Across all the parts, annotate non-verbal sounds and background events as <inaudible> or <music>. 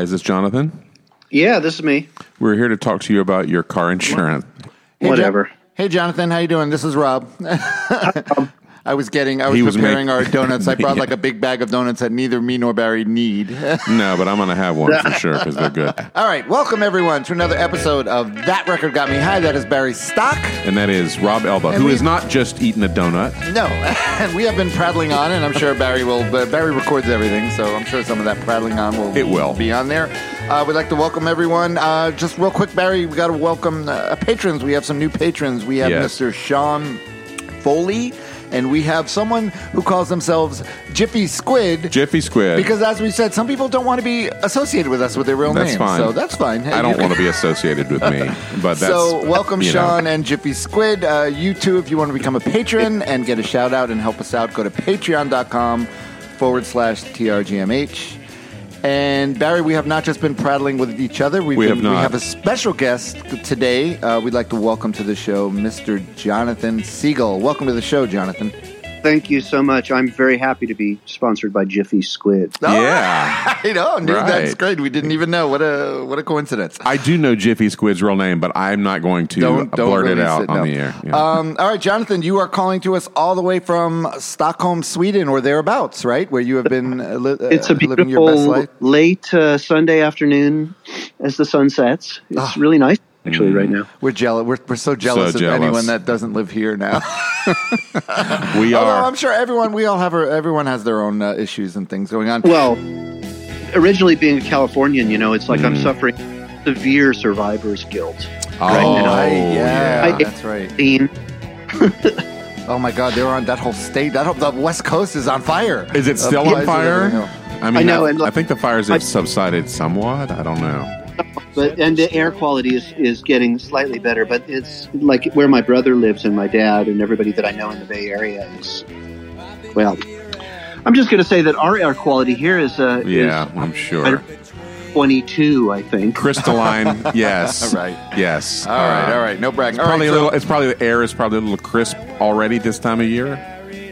Hi, is this Jonathan? Yeah, this is me. We're here to talk to you about your car insurance. Hey, Jo- Whatever. hey, Jonathan, how you doing? This is Rob. <laughs> I was getting, I was He was preparing make- our donuts. I <laughs> brought like a big bag of donuts that neither me nor Barry need. <laughs> No, but I'm going to have one for sure because they're good. All right, welcome everyone to another episode of That Record Got Me High. That is Barry Stock. And that is Rob Elba, who we- is not just eating a donut. No, and <laughs> we have been prattling on, and I'm sure Barry will. But Barry records everything, so I'm sure some of that prattling on will It will. be on there. Uh, we'd like to welcome everyone. Uh, just real quick, Barry, we got to welcome uh, patrons. We have some new patrons. We have Yes. Mr. Sean Foley, and we have someone who calls themselves Jiffy Squid. Jiffy Squid. because, as we said, some people don't want to be associated with us with their real that's names. fine. So that's fine. I don't want to be associated with me, <laughs> but that's so, welcome, you know. Sean and Jiffy Squid. Uh, you too, if you want to become a patron and get a shout out and help us out, go to patreon.com forward slash TRGMH. And Barry, we have not just been prattling with each other. We've We been, have not. We have a special guest today. Uh, we'd like to welcome to the show Mr. Jonathan Segel. Welcome to the show, Jonathan. Thank you so much. I'm very happy to be sponsored by Jiffy Squid. Yeah. <laughs> I know, dude, that's great. We didn't even know. What a what a coincidence. I do know Jiffy Squid's real name, but I'm not going to Don't- don't blurt it out it, on no. the air. Yeah. Um, all right, Jonathan, you are calling to us all the way from Stockholm, Sweden, or thereabouts, right? Where you have been uh, li- uh, It's a living your best beautiful life. late uh, Sunday afternoon as the sun sets. It's Ah. really nice actually Mm. right now. We're jealous. We're, we're so jealous of jealous. anyone that doesn't live here now. <laughs> <laughs> we Although are. I'm sure everyone, we all have our, everyone has their own uh, issues and things going on. Well, originally being a Californian, you know, it's like I'm Mm. suffering severe survivor's guilt. oh, right now. Right, yeah, I- that's right. <laughs> Being Oh my God, they're on that whole state. That whole, the West Coast is on fire. Is it still places on and fire? everything else. I mean, I know, I, and I think the fires have I- subsided somewhat. I don't know. But and the air quality is, is getting slightly better but it's like where my brother lives and my dad and everybody that i know in the bay area is well i'm just going to say that our air quality here is uh Yeah, is I'm sure. 22 i think Crystalline, <laughs> yes. All right. Yes. All right, Uh, all right, no bragging. All Probably right, a so- little. It's probably the air is probably a little crisp already this time of year.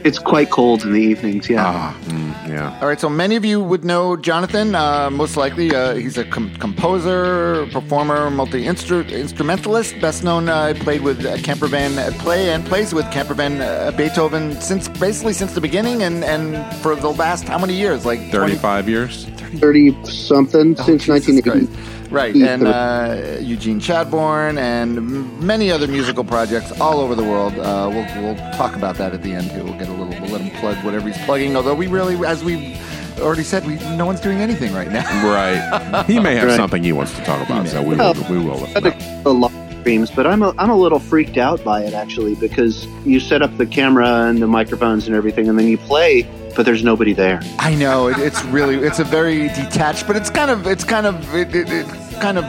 It's quite cold in the evenings yeah Ah, mm, yeah. All right, so many of you would know Jonathan. Uh, most likely, uh, he's a com- composer, performer, multi instrumentalist. Best known, uh, played with uh, Camper Van uh, Play and plays with Camper Van uh, Beethoven since basically since the beginning, and and for the last how many years? Like 20 Thirty-five years. 30 something Oh, since 1980 Christ. Right, and uh, Eugene Chadbourne and many other musical projects all over the world. Uh, we'll, we'll talk about that at the end too. We'll get a little, we'll let him plug whatever he's plugging. Although we really, as we already said, we no one's doing anything right now. Right. <laughs> He may have Right. something he wants to talk about, so we will. We will. I've had a lot of streams, but I'm a, I'm a little freaked out by it actually because you set up the camera and the microphones and everything, and then you play, but there's nobody there. I know it, it's really it's a very detached, but it's kind of it's kind of it, it, it's kind of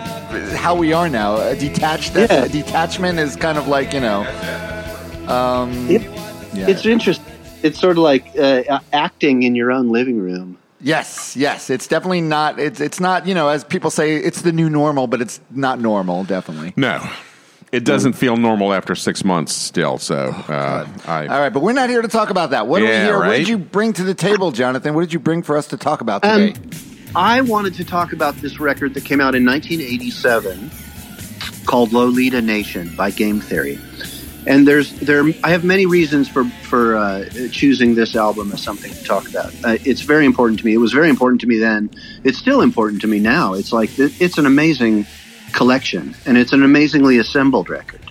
how we are now. A detached Yeah. a detachment is kind of like you know. Um, Yep. yeah. It's interesting. It's sort of like uh, acting in your own living room. Yes, yes, it's definitely not. It's it's not. You know, as people say, it's the new normal, but it's not normal. Definitely. No, it doesn't feel normal after six months still. So uh, I. All right, but we're not here to talk about that. What are Yeah, we here? What right? did you bring to the table, Jonathan? What did you bring for us to talk about Um, today? I wanted to talk about this record that came out in 1987 called Lolita Nation by Game Theory. And there's there I have many reasons for for uh, choosing this album as something to talk about. Uh, it's very important to me. It was very important to me then. It's still important to me now. It's like it's an amazing collection and it's an amazingly assembled record.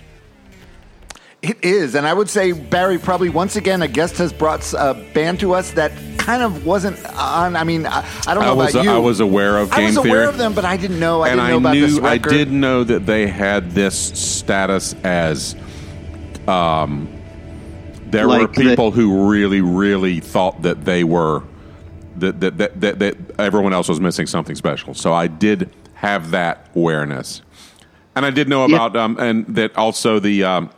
It is, and I would say Barry probably once again a guest has brought a band to us that kind of wasn't on. I mean, I, I don't know I was about you. I was aware of I Game was Theory, aware of them, but I didn't know. I and didn't I know about this knew I did know that they had this status as. Um, there were Like the- people who really, really thought that they were that that, that that that everyone else was missing something special. So I did have that awareness, and I did know Yeah. about um, and that also the um,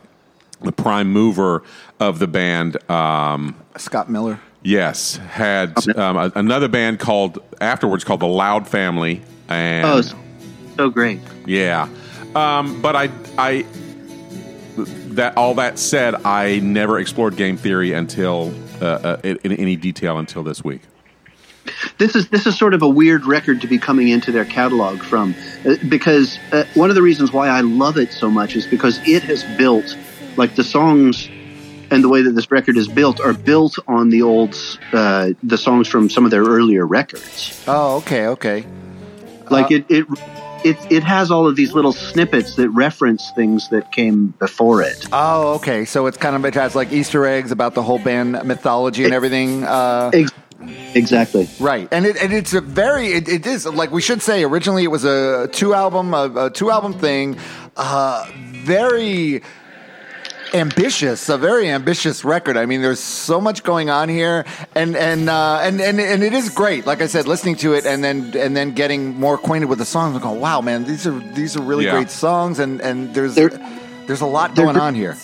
the prime mover of the band. Um, Scott Miller. Yes, had um, a, another band called afterwards called the Loud Family, and Oh, so great. yeah, um, but I I that all that said, I never explored game theory until uh, uh, in, in any detail until this week. This is this is sort of a weird record to be coming into their catalog from, uh, because uh, one of the reasons why I love it so much is because it has built, like the songs, and the way that this record is built are built on the old, uh, the songs from some of their earlier records. Oh, okay, okay. Like it, it, it, it has all of these little snippets that reference things that came before it. Oh, okay. So it's kind of it has like Easter eggs about the whole band mythology and everything. Uh, Ex- exactly. Right, and it and it's a very it, it is like we should say originally it was a two album a, a two album thing, uh, very ambitious, a very ambitious record. I mean, there's so much going on here, and and uh, and and and it is great. Like I said, listening to it and then and then getting more acquainted with the songs, and going, wow, man, these are these are really Yeah. great songs, and and there's They're- there's a lot going on here.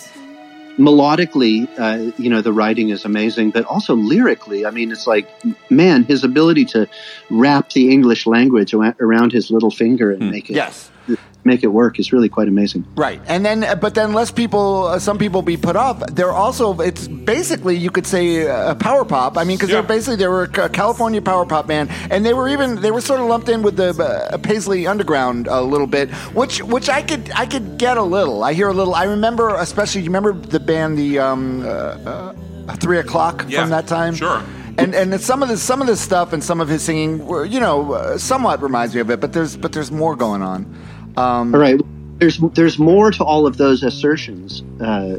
Melodically, uh, you know, the writing is amazing, but also lyrically, I mean, it's like, man, his ability to wrap the English language around his little finger and make it Yes. Make it work is really quite amazing. Right, and then but then less people, uh, some people be put off. They're also it's basically you could say a power pop. I mean, because Yeah. they're basically they were a California power pop band, and they were even they were sort of lumped in with the uh, Paisley Underground a little bit, which which I could I could get a little. I hear a little. I remember especially you remember the band the um, uh, uh, Three O'clock Yeah, from that time. sure. And and some of the some of this stuff and some of his singing, were, you know, uh, somewhat reminds me of it, but there's but there's more going on. Um, All right, there's there's more to all of those assertions, uh,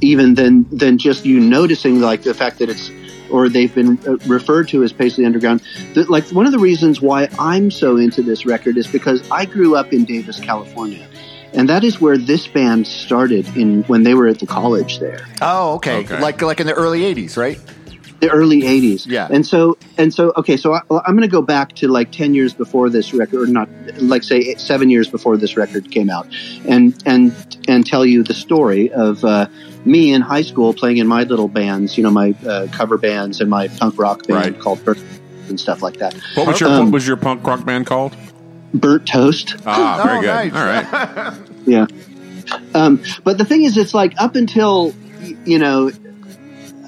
even than than just you noticing like the fact that it's or they've been uh, referred to as Paisley Underground. The, like one of the reasons why I'm so into this record is because I grew up in Davis, California. And that is where this band started in when they were at the college there. Oh, okay. Okay. Like like in the early '80s, right? The early 80s Yeah. and so and so okay so I, i'm going to go back to like 10 years before this record or not like say eight, seven years before this record came out and and and tell you the story of uh, me in high school playing in my little bands you know my uh, cover bands and my punk rock band Right. called burnt and stuff like that What was your Um, what was your punk rock band called? burnt toast Ah, very Oh, good. nice. All right. <laughs> Yeah. Um, but the thing is, it's like up until, you know,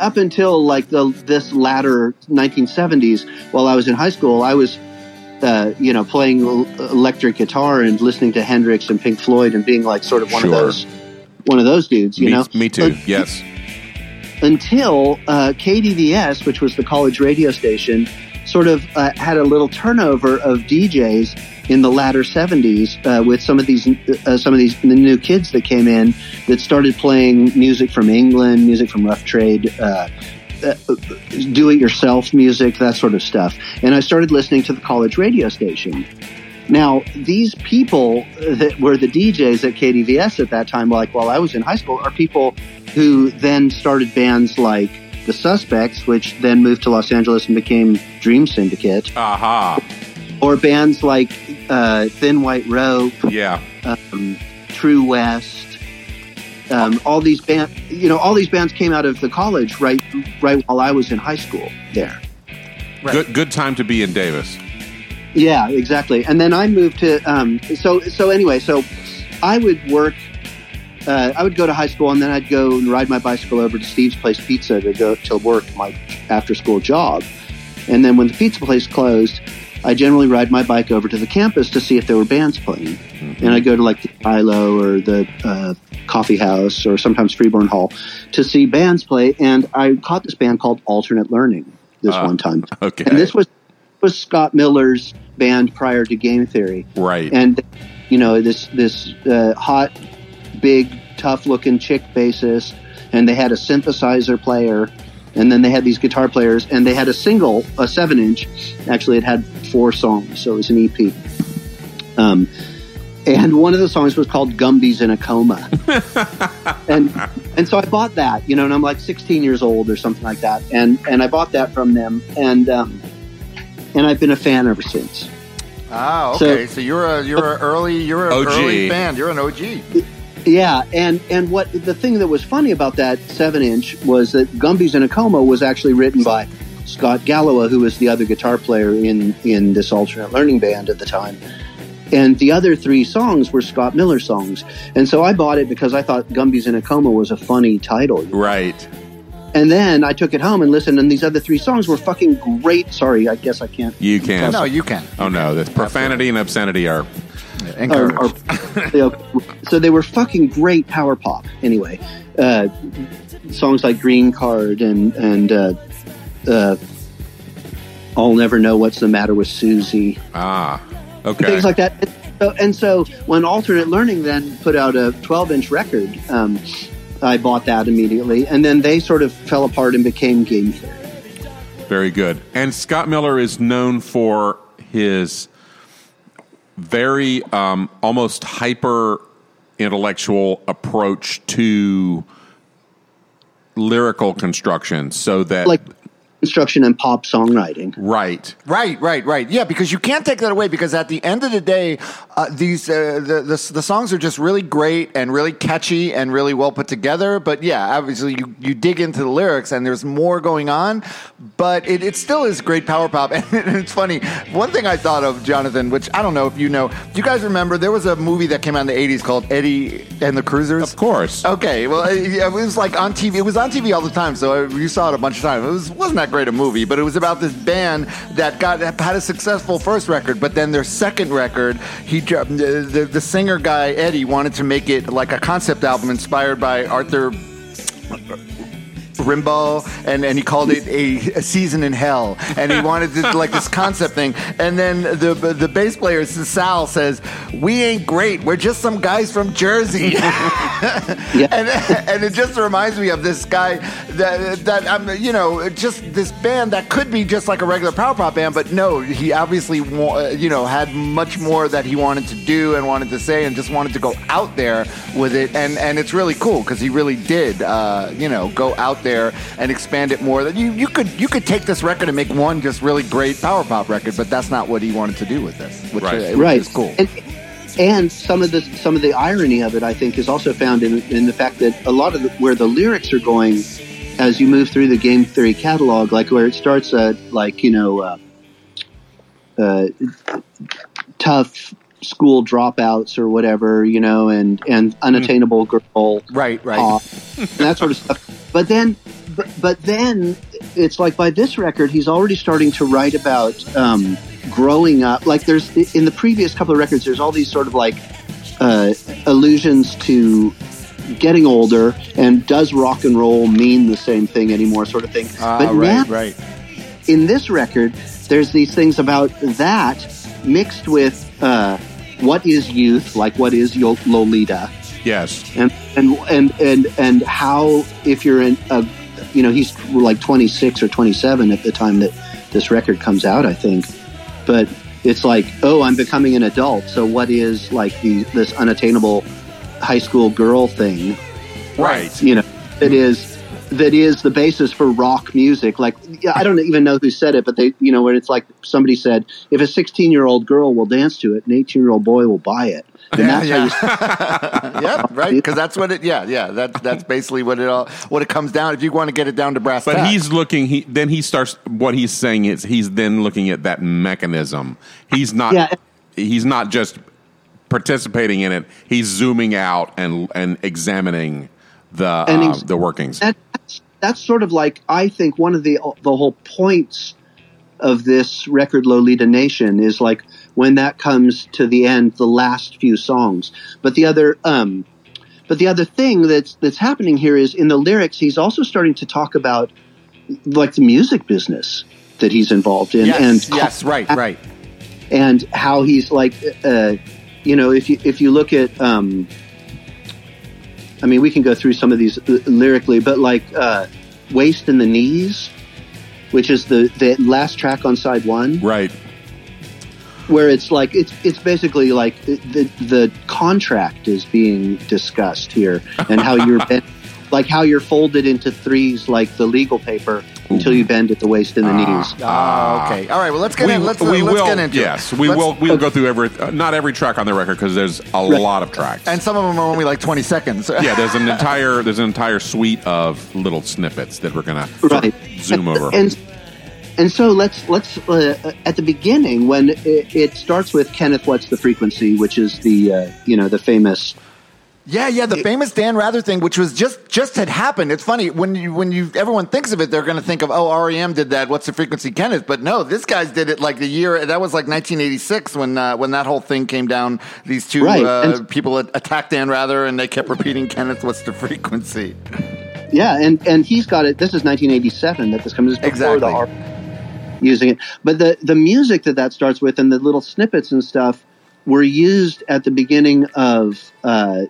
up until like the this latter 1970s, while I was in high school, I was, uh, you know, playing electric guitar and listening to Hendrix and Pink Floyd and being like sort of one Sure. of those, one of those dudes, you me, know. me too. But- yes. until uh, KDVS, which was the college radio station, sort of uh, had a little turnover of DJs in the latter 70s uh, with some of these uh, some of these new kids that came in that started playing music from England, music from Rough Trade. Uh, uh, do it yourself music, that sort of stuff. And I started listening to the college radio station. Now, these people that were the DJs at KDVS at that time, like while I was in high school, are people who then started bands like The Suspects, which then moved to Los Angeles and became Dream Syndicate, Aha. Or bands like uh, Thin White Rope, Yeah. um, True West. Um, all these band, you know, all these bands came out of the college right, right while I was in high school there. Right. Good good time to be in Davis. Yeah, exactly. And then I moved to um, so so anyway. So I would work. Uh, I would go to high school and then I'd go and ride my bicycle over to Steve's Place Pizza to go to work my after school job. And then when the pizza place closed, I generally ride my bike over to the campus to see if there were bands playing. And I go to like the Silo or the uh, Coffee House or sometimes Freeborn Hall to see bands play. And I caught this band called Alternate Learning this Ah, one time. okay. And this was was Scott Miller's band prior to Game Theory, Right. and you know this this uh, hot, big, tough looking chick bassist, and they had a synthesizer player, and then they had these guitar players, and they had a single, a seven inch. Actually, it had four songs, so it was an EP. Um, and one of the songs was called "Gumby's in a Coma," <laughs> and and so I bought that, you know, and I'm like 16 years old or something like that, and and I bought that from them, and um, and I've been a fan ever since. Ah, okay. So, you're a you're an early you're an OG. early band. You're an OG. Yeah, and and what the thing that was funny about that seven inch was that Gumby's in a Coma was actually written by Scott Gallowa, who was the other guitar player in in this alternate learning band at the time. And the other three songs were Scott Miller songs. And so I bought it because I thought Gumby's in a Coma was a funny title. right. and then I took it home and listened, and these other three songs were fucking great. Sorry, I guess I can't. You can. No, you can. Oh no, the profanity and obscenity are. Are, are, you know, so they were fucking great power pop. Anyway, uh, songs like Green Card and and uh, uh, I'll never know what's the matter with Susie. Ah, okay. things like that. And so, and so when Alternate Learning then put out a 12 inch record, um, I bought that immediately, and then they sort of fell apart and became Game Theory. Very good. And Scott Miller is known for his very um, almost hyper intellectual approach to lyrical construction so that Like construction and pop songwriting. right Right, right, right. Yeah, because you can't take that away. Because at the end of the day, uh, these uh, the, the the songs are just really great and really catchy and really well put together. But yeah, obviously you, you dig into the lyrics and there's more going on. But it, it still is great power pop. <laughs> And it's funny. One thing I thought of Jonathan, which I don't know if you know, do you guys remember there was a movie that came out in the '80s called Eddie and the Cruisers? of course Okay, well, it, it was like on TV. It was on TV all the time, so you saw it a bunch of times. It was wasn't that great a movie, but it was about this band that got had a successful first record, but then their second record, he the the singer guy Eddie wanted to make it like a concept album inspired by Arthur. Rimbaud, and, and he called it a, a season in hell, and he wanted to like this concept thing. And then the the bass player Sal says, "We ain't great. We're just some guys from Jersey." <laughs> Yeah. and and it just reminds me of this guy that that um, you know just this band that could be just like a regular power pop band, but no, he obviously wa- you know had much more that he wanted to do and wanted to say, and just wanted to go out there with it, and and it's really cool because he really did uh, you know go out there and expand it more. That you you could you could take this record and make one just really great power pop record, but that's not what he wanted to do with this, which, Right. uh, which right. is cool. And, and some of the some of the irony of it, I think, is also found in in the fact that a lot of the, where the lyrics are going as you move through the game theory catalog, like where it starts at like you know uh, uh, tough school dropouts or whatever, you know, and and unattainable girl, Right, right. pop, and that sort of stuff. But then, but, but then it's like by this record, he's already starting to write about um, growing up. Like there's in the previous couple of records, there's all these sort of like uh, allusions to getting older and does rock and roll mean the same thing anymore, sort of thing. Ah, but right, now right. in this record, there's these things about that mixed with uh, what is youth, like? What is Lolita, yes. And and and and and how if you're in a, you know, he's like 26 or 27 at the time that this record comes out, I think, but it's like, oh, I'm becoming an adult. So what is like the this unattainable high school girl thing? right. You know that mm-hmm. is that is the basis for rock music like i don't even know who said it but they you know where it's like somebody said if a 16 year old girl will dance to it an 18 year old boy will buy it <laughs> and that's how you <laughs> yeah, right. Because that's what it. Yeah, yeah. That's that's basically what it all what it comes down. If you want to get it down to brass But tacks. he's looking. He then he starts. What he's saying is he's then looking at that mechanism. He's not. Yeah. He's not just participating in it. He's zooming out and and examining the And uh, he's- the workings. that, that's sort of like I think one of the the whole points of this record Lolita Nation is like when that comes to the end, the last few songs. But the other um, but the other thing that's that's happening here is in the lyrics, he's also starting to talk about like the music business that he's involved in, yes, and yes, right, right. and how he's like, uh, you know, if you if you look at, um, I mean, we can go through some of these uh, lyrically, but like uh, "Waist in the Knees," which is the the last track on side one, right. where it's like it's it's basically like the the contract is being discussed here, and how you're <laughs> like how you're folded into threes, like the legal paper, until you bend at the waist and the knees. Oh, okay. All right. Well, let's get we, in. Let's, uh, we let's will. get into yes, it. we Let's- will. We will go through every uh, not every track on the record because there's a lot of tracks. And some of them are only like twenty seconds. <laughs> yeah, there's an entire there's an entire suite of little snippets that we're gonna right zoom and, over. and and so let's let's uh, at the beginning when it, it starts with Kenneth what's the frequency which is the uh, you know the famous Yeah, yeah, the famous Dan Rather thing, which was just just had happened. It's funny when you when you everyone thinks of it, they're going to think of oh REM did that. What's the frequency, Kenneth? But no, this guy's did it like the year that was like 1986 when uh, when that whole thing came down. These two Right, uh, and- people attacked Dan Rather, and they kept repeating Kenneth. What's the frequency? Yeah, and and he's got it. This is 1987 that this comes before Exactly. the R using it. But the the music that that starts with and the little snippets and stuff were used at the beginning of uh,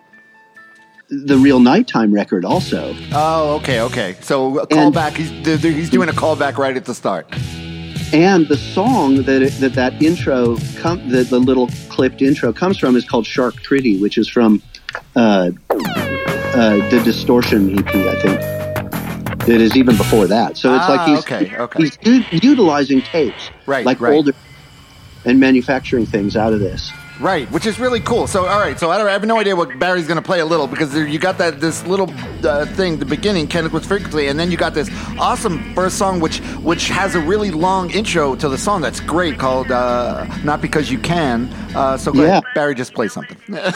the real nighttime record also. Oh, okay, okay. So a callback. He's he's doing a callback right at the start. And the song that it, that that intro com- that the little clipped intro comes from is called Shark Pretty, which is from uh, uh, the Distortion EP, I think. It is even before that. So it's Ah, like he's okay, okay. he's u- utilizing tapes, Right, like right. older, and manufacturing things out of this. Right, which is really cool. So, all right, so I, don't, I have no idea what Barry's going to play a little because there, you got that this little uh, thing, the beginning, Kenneth with frequency, and then you got this awesome first song, which which has a really long intro to the song that's great called uh, "Not Because You Can." Uh, so, go ahead, Barry, just play something. then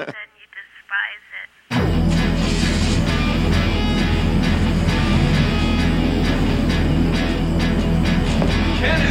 you despise it. Kenneth, Kenneth,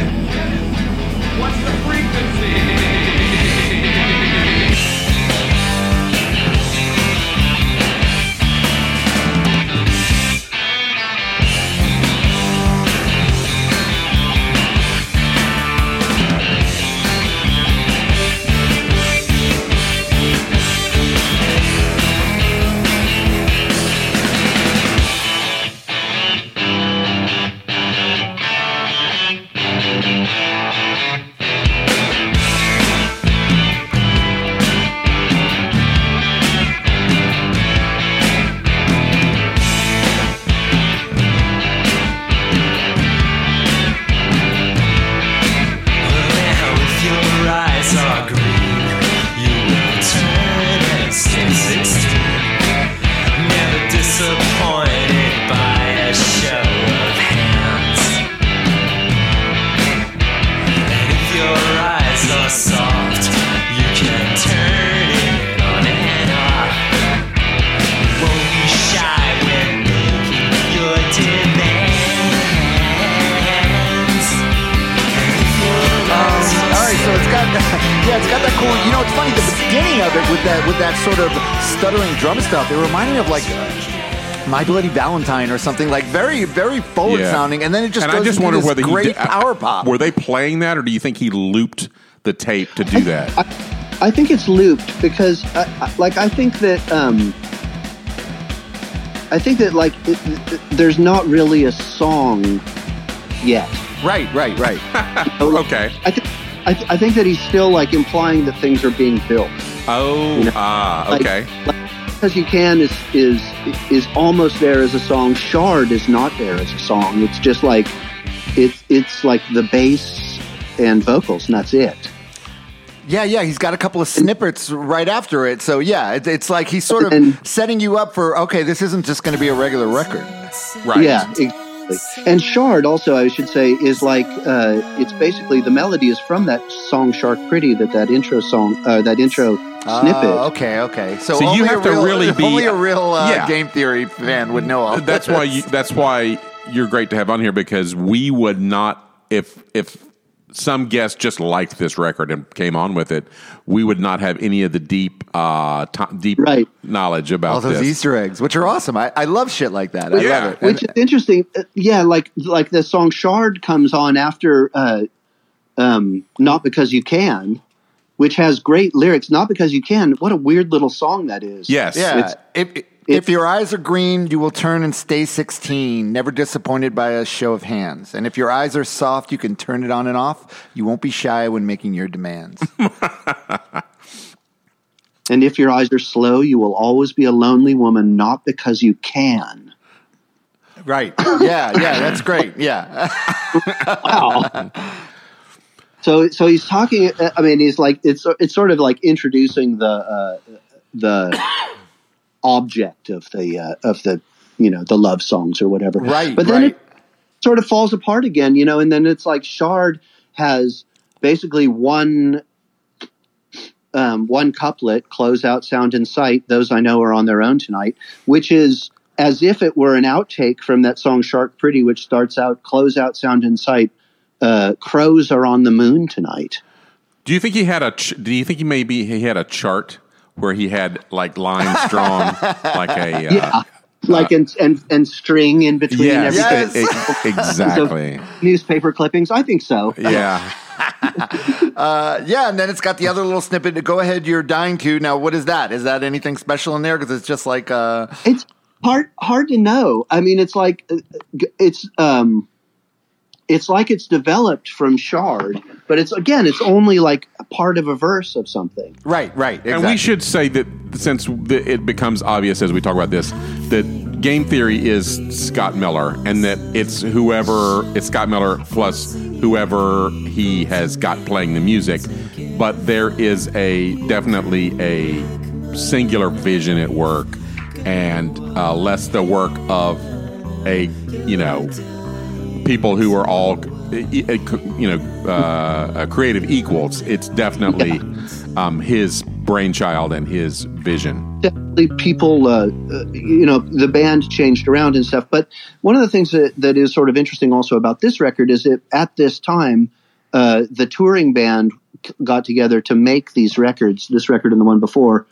My Bloody Valentine or something like very, very forward Yeah. sounding, and then it just and goes I just into wonder this whether he great did- power pop. Were they playing that, or do you think he looped the tape to do that? I think it's looped because, I, I, like, I think that, um, I think that like, it, it- there's not really a song yet. right, right, right. <laughs> okay. I think, I, th- I think that he's still like implying that things are being built. Oh, You know, ah, Like- okay. Because you can is is is almost there as a song. Shard is not there as a song. It's just like it's it's like the bass and vocals, and that's it. Yeah, yeah, he's got a couple of snippets right after it. So yeah, it, it's like he's sort of And- setting you up for okay, this isn't just going to be a regular record. Right. Yeah, exactly. And Shard also, I should say, is like uh, it's basically the melody is from that song "Shark Pretty" that that intro song, uh, that intro snippet. Oh, okay, okay. So, So you have a to real, really <laughs> be- only a real uh, Yeah. game theory fan would know all. That's this. why you, that's why you're great to have on here because we would not if if some guest just liked this record and came on with it, we would not have any of the deep uh to, deep Right. knowledge about all those this. Easter eggs, which are awesome. I, I love shit like that. I Yeah. love it. Which is interesting. Uh, Yeah, like like the song "Shard" comes on after uh, um, "Not Because You Can," which has great lyrics. "Not Because You Can." What a weird little song that is. Yes. yeah. It's- If if your eyes are green, you will turn and stay 16, never disappointed by a show of hands. And if your eyes are soft, you can turn it on and off. You won't be shy when making your demands. <laughs> And if your eyes are slow, you will always be a lonely woman. Not because you can. right. Yeah, yeah, that's great. Yeah. <laughs> Wow. so so he's talking. uh, I mean, he's like it's it's sort of like introducing the uh, the object of the uh, of the you know the love songs or whatever. Right, But then right. it sort of falls apart again, you know, and then it's like Shard has basically one um, one couplet, "Close out, sound and sight." Those I know are on their own tonight, which is as if it were an outtake from that song "Shark Pretty," which starts out, "Close out, sound and sight." Uh, crows are on the moon tonight. Do you think he had a? Ch- do you think he maybe he had a chart where he had like lines drawn like a? <laughs> Uh, Yeah. Like and, and and string in between Yes, everything. e- e- <laughs> exactly. Newspaper clippings. I think so. Yeah. <laughs> Uh, yeah, and then it's got the other little snippet. Go ahead, you're dying to. Now, what is that? Is that anything special in there? Because it's just like, uh, It's hard hard to know. I mean, it's like uh, it's um, it's like it's developed from Shard, but it's again, it's only like a part of a verse of something. right, right. Exactly. And we should say that since it becomes obvious as we talk about this, that game theory is Scott Miller, and that it's whoever it's Scott Miller plus whoever he has got playing the music. But there is a definitely a singular vision at work, and uh, less the work of a you know people who are all you know uh, creative equals. It's definitely um, his brainchild and his vision. Definitely, people, uh, uh, you know, the band changed around and stuff. But one of the things that, that is sort of interesting also about this record is that at this time, uh, the touring band got together to make these records, this record and the one before.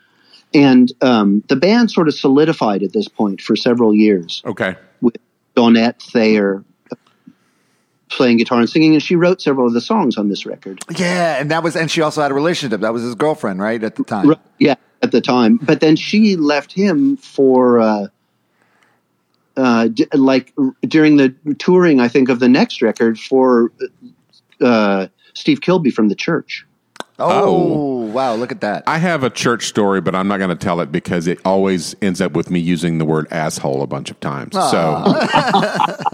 And um, the band sort of solidified at this point for several years. Okay. with Donette Thayer playing guitar and singing, and she wrote several of the songs on this record. yeah, and that was, and she also had a relationship. That was his girlfriend, right, at the time. Right, Yeah, at the time, but then she left him for uh, uh, d- like r- during the touring, I think of the next record for uh, Steve Kilbey from the Church. Oh, wow! Look at that. I have a church story, but I'm not going to tell it because it always ends up with me using the word asshole a bunch of times. So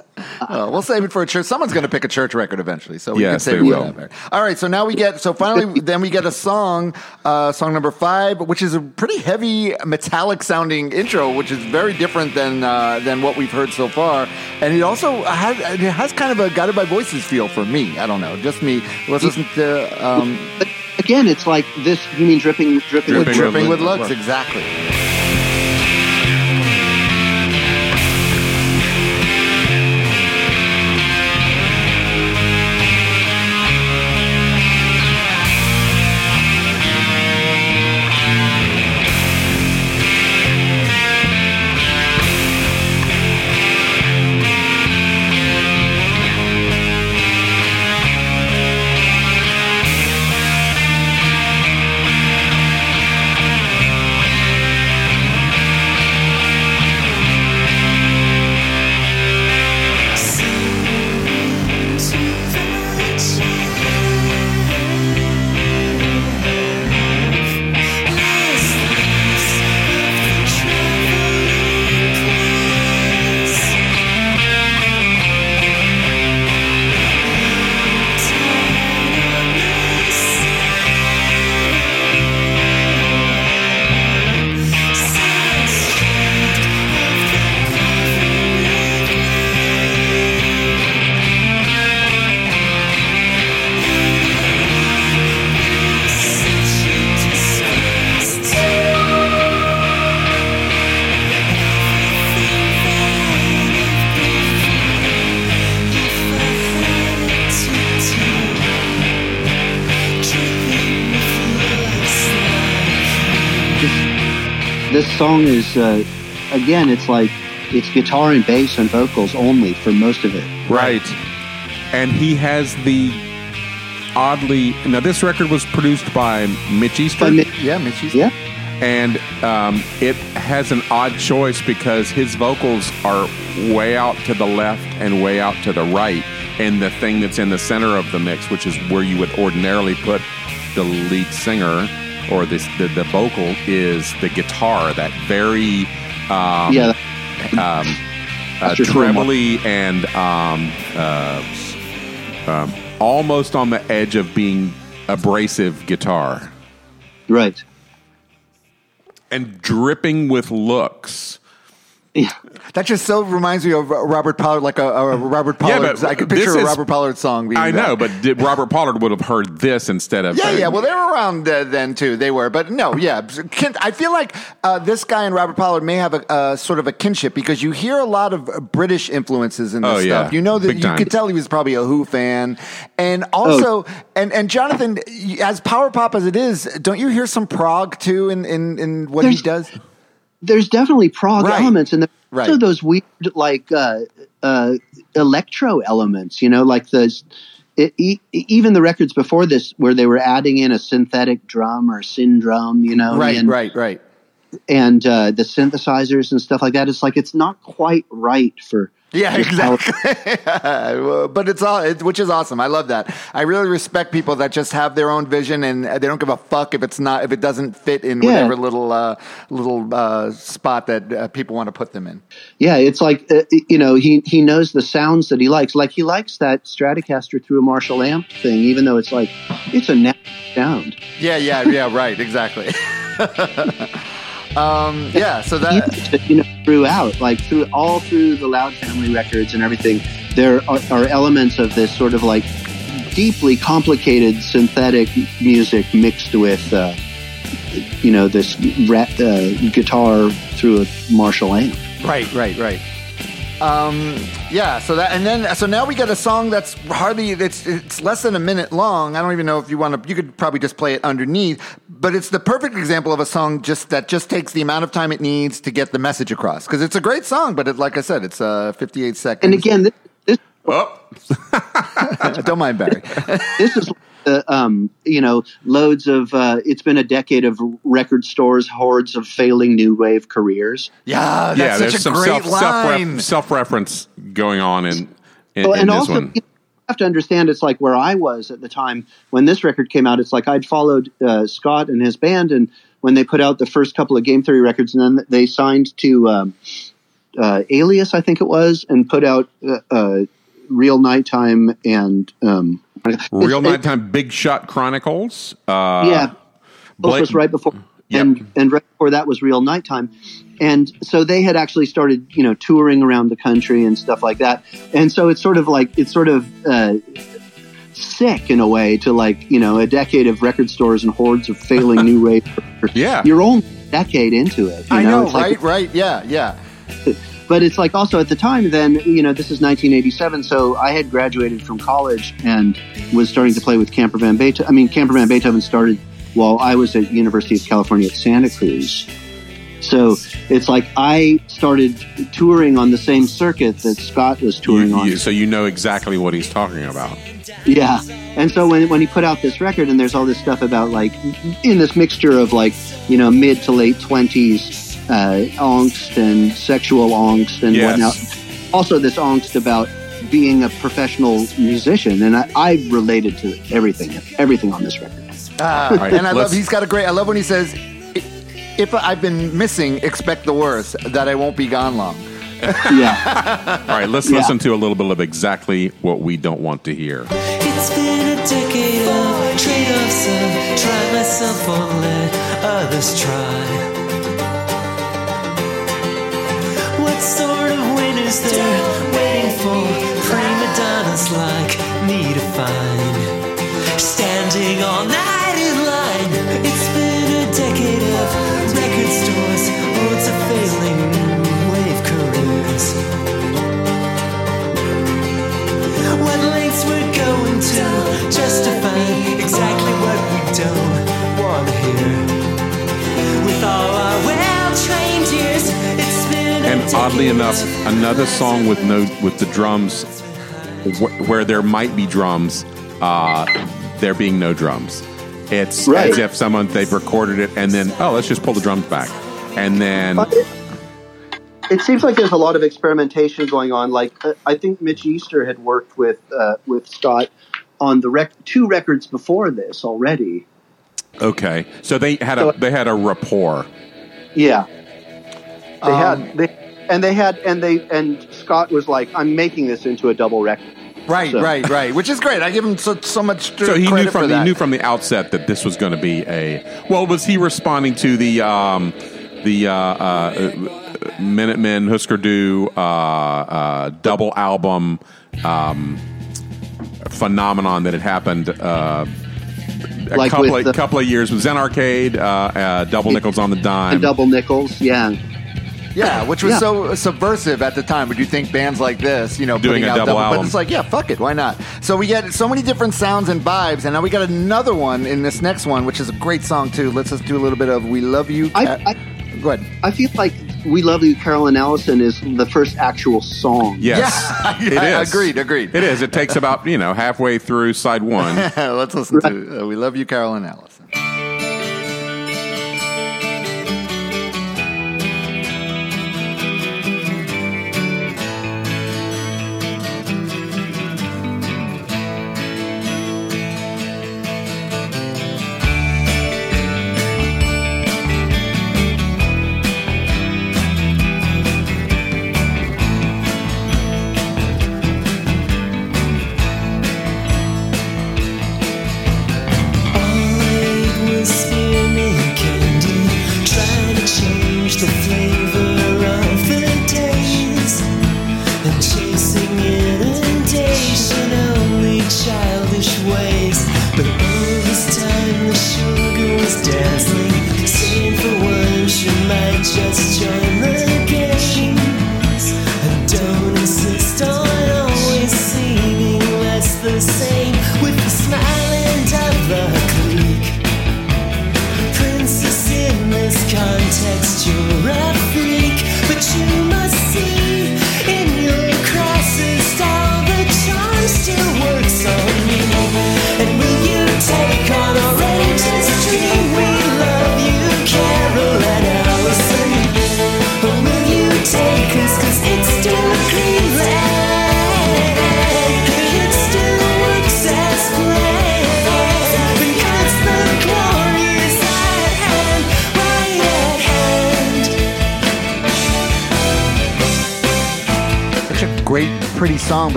<laughs> <laughs> Uh, we'll save it for a church. Someone's going to pick a church record eventually, so we can Yes, save they it will. whatever. All right, so now we get so finally <laughs> then we get a song, uh, song number five, which is a pretty heavy metallic sounding intro, which is very different than uh, than what we've heard so far, and it also has it has kind of a guided by voices feel for me. I don't know, just me. Let's listen to um, But again, it's like this. You mean dripping, dripping, with Dripping dripping with with looks looks. exactly. Song is uh, again, it's like it's guitar and bass and vocals only for most of it. right, and he has the oddly now this record was produced by Mitch Easter. By Mi- Yeah, Mitchie's. Yeah, and um, it has an odd choice because his vocals are way out to the left and way out to the right, and the thing that's in the center of the mix, which is where you would ordinarily put the lead singer or this the, the vocal, is the guitar. That very um, yeah. uh, your trademark. trebly and um, uh, um, almost on the edge of being abrasive guitar. Right. and dripping with looks Yeah. That just so reminds me of Robert Pollard, like a, a Robert Pollard. but I could this picture a is- Robert Pollard song being. I that. know, but did Robert Pollard would have heard this instead of Yeah, yeah. Well, they were around uh, then too. They were, but no, yeah. I feel like uh, this guy and Robert Pollard may have a uh, sort of a kinship because you hear a lot of uh, British influences in this Oh, yeah. stuff. You know that Big you time. could tell he was probably a Who fan, and also, and and Jonathan, as power pop as it is, don't you hear some prog too in in, in what he does? There's definitely prog Right. elements, and there's Right. also those weird like uh, uh, electro elements. You know, like the it, e- even the records before this, where they were adding in a synthetic drum or Syndrum. You know, Right, and, right, right. and uh, the synthesizers and stuff like that. It's like it's not quite right for Yeah, exactly. <laughs> but it's all, it, which is awesome. I love that. I really respect people that just have their own vision and they don't give a fuck if it's not if it doesn't fit in Yeah. whatever little uh, little uh, spot that uh, people want to put them in. Yeah, it's like uh, you know he he knows the sounds that he likes. Like he likes that Stratocaster through a Marshall amp thing, even though it's like it's a natural sound. Yeah, yeah, yeah. Right, exactly. <laughs> um, yeah. So that Even, you know throughout, like through all through the Loud Family records and everything, there are, are elements of this sort of like deeply complicated synthetic music mixed with. Uh, you know this ra- uh, guitar through a Marshall amp. Right, right, right. Um, yeah. So that, and then, so now we got a song that's hardly, it's, it's less than a minute long. I don't even know if you want to, you could probably just play it underneath, but it's the perfect example of a song just that just takes the amount of time it needs to get the message across. Cause it's a great song, but it, like I said, it's, uh, 58 seconds. And again, this, this Oh, <laughs> <laughs> don't mind Barry. this is uh, um, you know loads of uh, it's been a decade of record stores hordes of failing new wave careers yeah. That's yeah. There's a some great self line. self reference going on in in, Oh, in and this also one. you have to understand it's like where i was at the time when this record came out it's like i'd followed uh, scott and his band and when they put out the first couple of game theory records and then they signed to um, uh, alias i think it was and put out uh, uh, real nighttime and um, Real it's- Nighttime Big Shot Chronicles. Uh, yeah, Blake- was right before, Yep. and and right before that was Real Nighttime, and so they had actually started, you know, touring around the country and stuff like that, and so it's sort of like it's sort of uh, sick in a way to like you know a decade of record stores and hordes of failing new <laughs> wave. Yeah. you're only a decade into it. You I know, It's like- right, right. Yeah, yeah. <laughs> but it's like also at the time then you know this is 1987 so i had graduated from college and was starting to play with camper van beethoven i mean camper van beethoven started while i was at university of california at santa cruz so it's like i started touring on the same circuit that scott was You- touring on you- so you know exactly what he's talking about. yeah. And so when, when he put out this record and there's all this stuff about like in this mixture of like, you know, mid to late twenties, uh, angst and sexual angst and Yes. whatnot. Also this angst about being a professional musician. And I, I related to everything, everything on this record. Ah, right, and I love he's got a great. I love when he says, "If I've been missing, expect the worst. That I won't be gone long." <laughs> Yeah. All right, let's Yeah. listen to a little bit of exactly what we don't want to hear. It's been a decade of trade-offs of try myself or let others try. Is there waiting for prima donnas like me to find? Standing all night in line. It's been a decade of record stores, hordes of failing wave careers. What lengths we're going to justify exactly what we don't want to hear. With all our well-trained ears, oddly enough, another song with no with the drums, wh- where there might be drums, uh, there being no drums. It's Right. as if someone they've recorded it and then oh let's just pull the drums back, and then it, seems like there's a lot of experimentation going on. Like uh, I think Mitch Easter had worked with uh, with Scott on the rec- two records before this already. okay, so they had a they had a rapport. Yeah, they Um, had they and they had and they and Scott was like, "I'm making this into a double record." Right, So- right, right. Which is great. I give him so, so much So he knew credit from he knew from the outset that this was going to be a. Well, was he responding to the um, the uh, uh, Minutemen Husker Du uh, uh, double album um, phenomenon that had happened. Uh, a Like couple of, the- couple of years with Zen Arcade, uh, uh, Double Nickels on the Dime. And double nickels, yeah. Yeah, which was Yeah. so subversive at the time. Would you think bands like this, you know, Doing putting a out double But album. it's like, yeah, fuck it, why not? So we get so many different sounds and vibes, and now we got another one in this next one, which is a great song too. Let's just do a little bit of "We Love You." I- Ca- I- Go ahead. I feel like "We Love You, Carol and Alison" is the first actual song. Yes, Yeah, <laughs> <laughs> it yeah, is. agreed, agreed. It is. It takes about you know halfway through side one. <laughs> Let's listen to uh, "We Love You, Carol and Alison."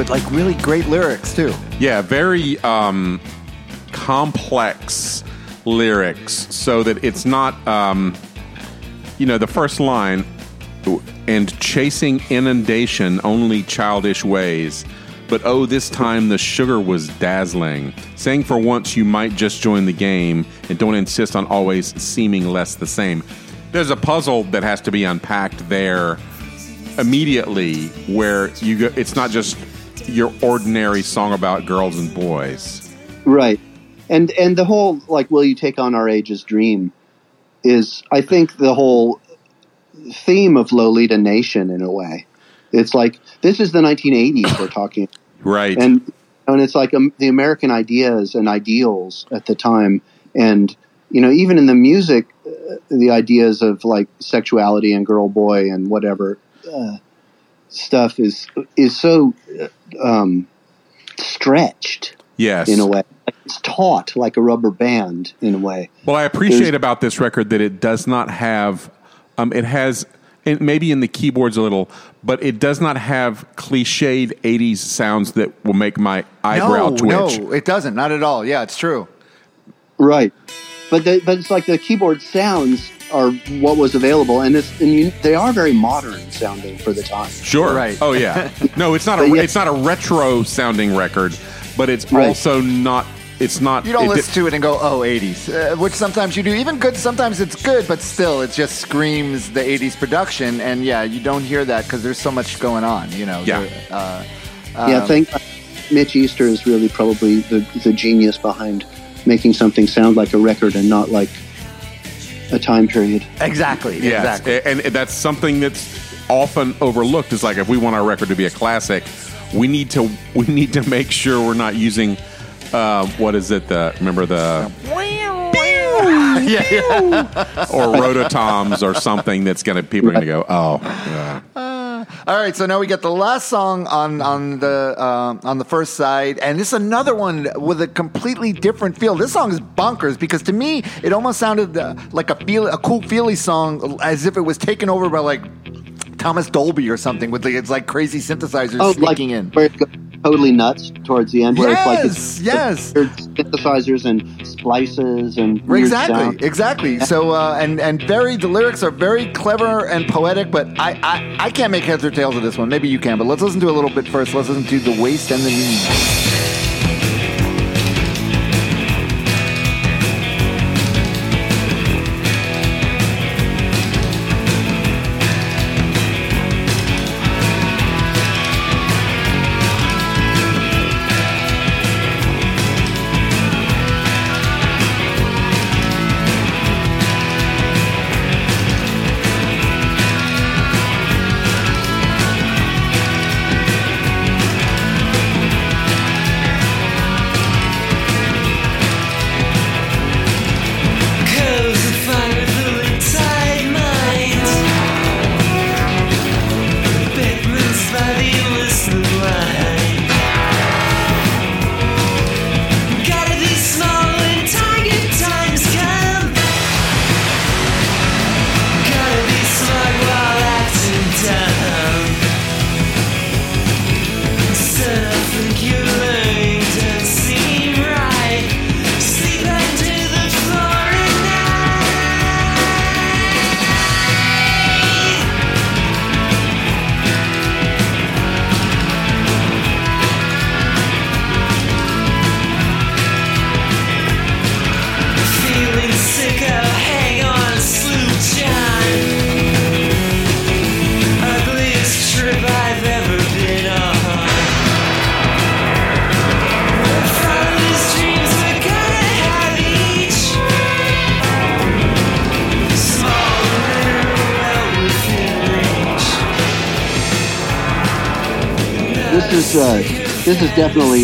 But like really great lyrics too. Yeah, very um, complex lyrics, so that it's not, um, you know, the first line, and chasing inundation only childish ways. But oh, this time the sugar was dazzling. Saying for once you might just join the game and don't insist on always seeming less the same. There's a puzzle that has to be unpacked there immediately where you go it's not just your ordinary song about girls and boys Right. And and the whole like will you take on our age's dream is I think the whole theme of Lolita Nation in a way. It's like this is the 1980s we're talking <coughs> right and and it's like um, the American ideas and ideals at the time and you know even in the music uh, the ideas of like sexuality and girl boy and whatever uh, stuff is is so uh, um, stretched yes in a way. It's taut like a rubber band in a way. well i appreciate There's- about this record that it does not have um, it has and maybe in the keyboards a little but it does not have cliched 80s sounds that will make my eyebrow no, twitch no, it doesn't. Not at all. Yeah, it's true. Right. But the, but it's like the keyboard sounds are what was available, and it's and you, they are very modern sounding for the time. Sure. Right. Oh yeah. <laughs> No, it's not a But yeah. it's not a retro sounding record, but it's Right. also not it's not You don't it di- listen to it and go, "Oh, '80s," uh, which sometimes you do. Even good, sometimes it's good, but still, it just screams the '80s production. And yeah, you don't hear that because there's so much going on. You know. Yeah. There- Uh, yeah, um, think Mitch Easter is really probably the the genius behind making something sound like a record and not like a time period. exactly. Yes, Exactly. and that's something that's often overlooked. Is like if we want our record to be a classic, we need to <laughs> we need to make sure we're not using uh, what is it? The remember the <laughs> yeah, yeah. or rototoms or something that's gonna people are gonna go oh yeah. All right, so now we get the last song on on the um, on the first side, and this is another one with a completely different feel. This song is bonkers because to me it almost sounded uh, like a feel a cool feely song, as if it was taken over by like Thomas Dolby or something with the, it's like crazy synthesizers Oh, like sneaking in. Where it goes totally nuts towards the end, where it's like Yes, it's yes. weird synthesizers and splices and Exactly, sound. exactly. So uh, and and very the lyrics are very clever and poetic, but I, I I can't make heads or tails of this one. Maybe you can, but let's listen to a little bit first. Let's listen to the waist and the knee.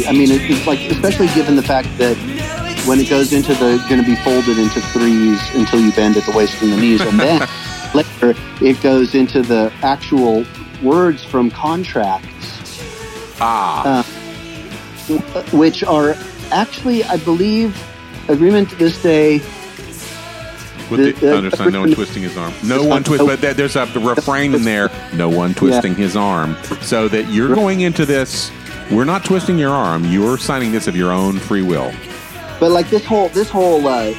I mean, it, it's like especially given the fact that when it goes into the going to be folded into threes until you bend at the waist and the knees, and then <laughs> later it goes into the actual words from contracts, Ah, which are actually, I believe, agreement to this day. with the, uh, understand no one twisting his arm. No one twist, but there- there's a refrain in there. No one twisting his arm, so that you're going into this. We're not twisting your arm. You're signing this of your own free will. But like this whole this whole uh,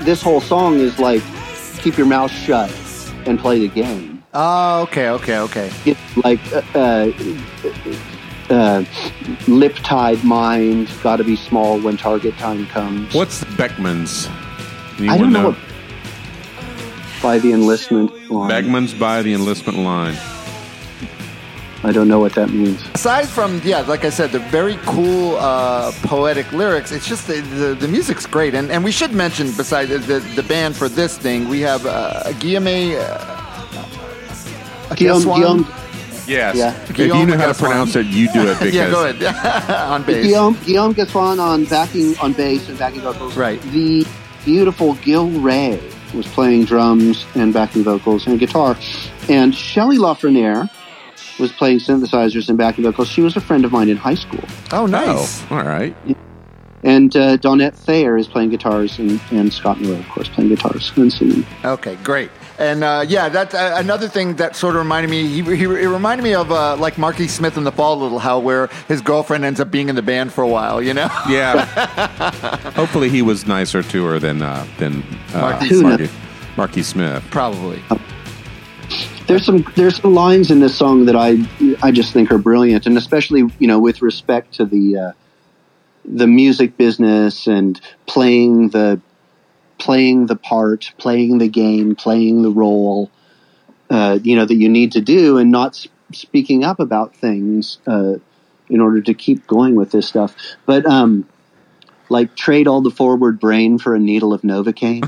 this whole song is like keep your mouth shut and play the game. Oh, okay, okay, okay. It's like uh, uh, uh, lip tied mind, got to be small when target time comes. What's Beckman's? I don't know. What, by the enlistment line. Beckman's by the enlistment line. I don't know what that means. Aside from yeah, like I said, the very cool uh, poetic lyrics, it's just the, the, the music's great, and and we should mention besides the, the, the band for this thing, we have uh, Guillaume. Uh, Guillaume, Guillaume, Yes. Yeah. If Guillaume you know how to pronounce it, you do it because <laughs> yeah, go ahead <laughs> on bass. Guillaume, Guillaume Gassuan on backing on bass and backing vocals. Right. The beautiful Gil Ray was playing drums and backing vocals and guitar, and Shelley Lafreniere was playing synthesizers and backing vocals. She was a friend of mine in high school. Oh, nice. Oh, all right. And uh, Donette Thayer is playing guitars, and, and Scott Miller, of course, playing guitars and singing. Okay, great. And uh, yeah, that's uh, another thing that sort of reminded me. He, he it reminded me of uh, like Marky Smith in the Fall a little, how where his girlfriend ends up being in the band for a while. You know. Yeah. <laughs> Hopefully, he was nicer to her than uh, than uh, Marky Marky, Marky Smith. Probably. There's some there's some lines in this song that I I just think are brilliant, and especially you know with respect to the uh, the music business and playing the playing the part, playing the game, playing the role, uh, you know that you need to do, and not s- speaking up about things uh, in order to keep going with this stuff. But um, like trade all the forward brain for a needle of Novocaine.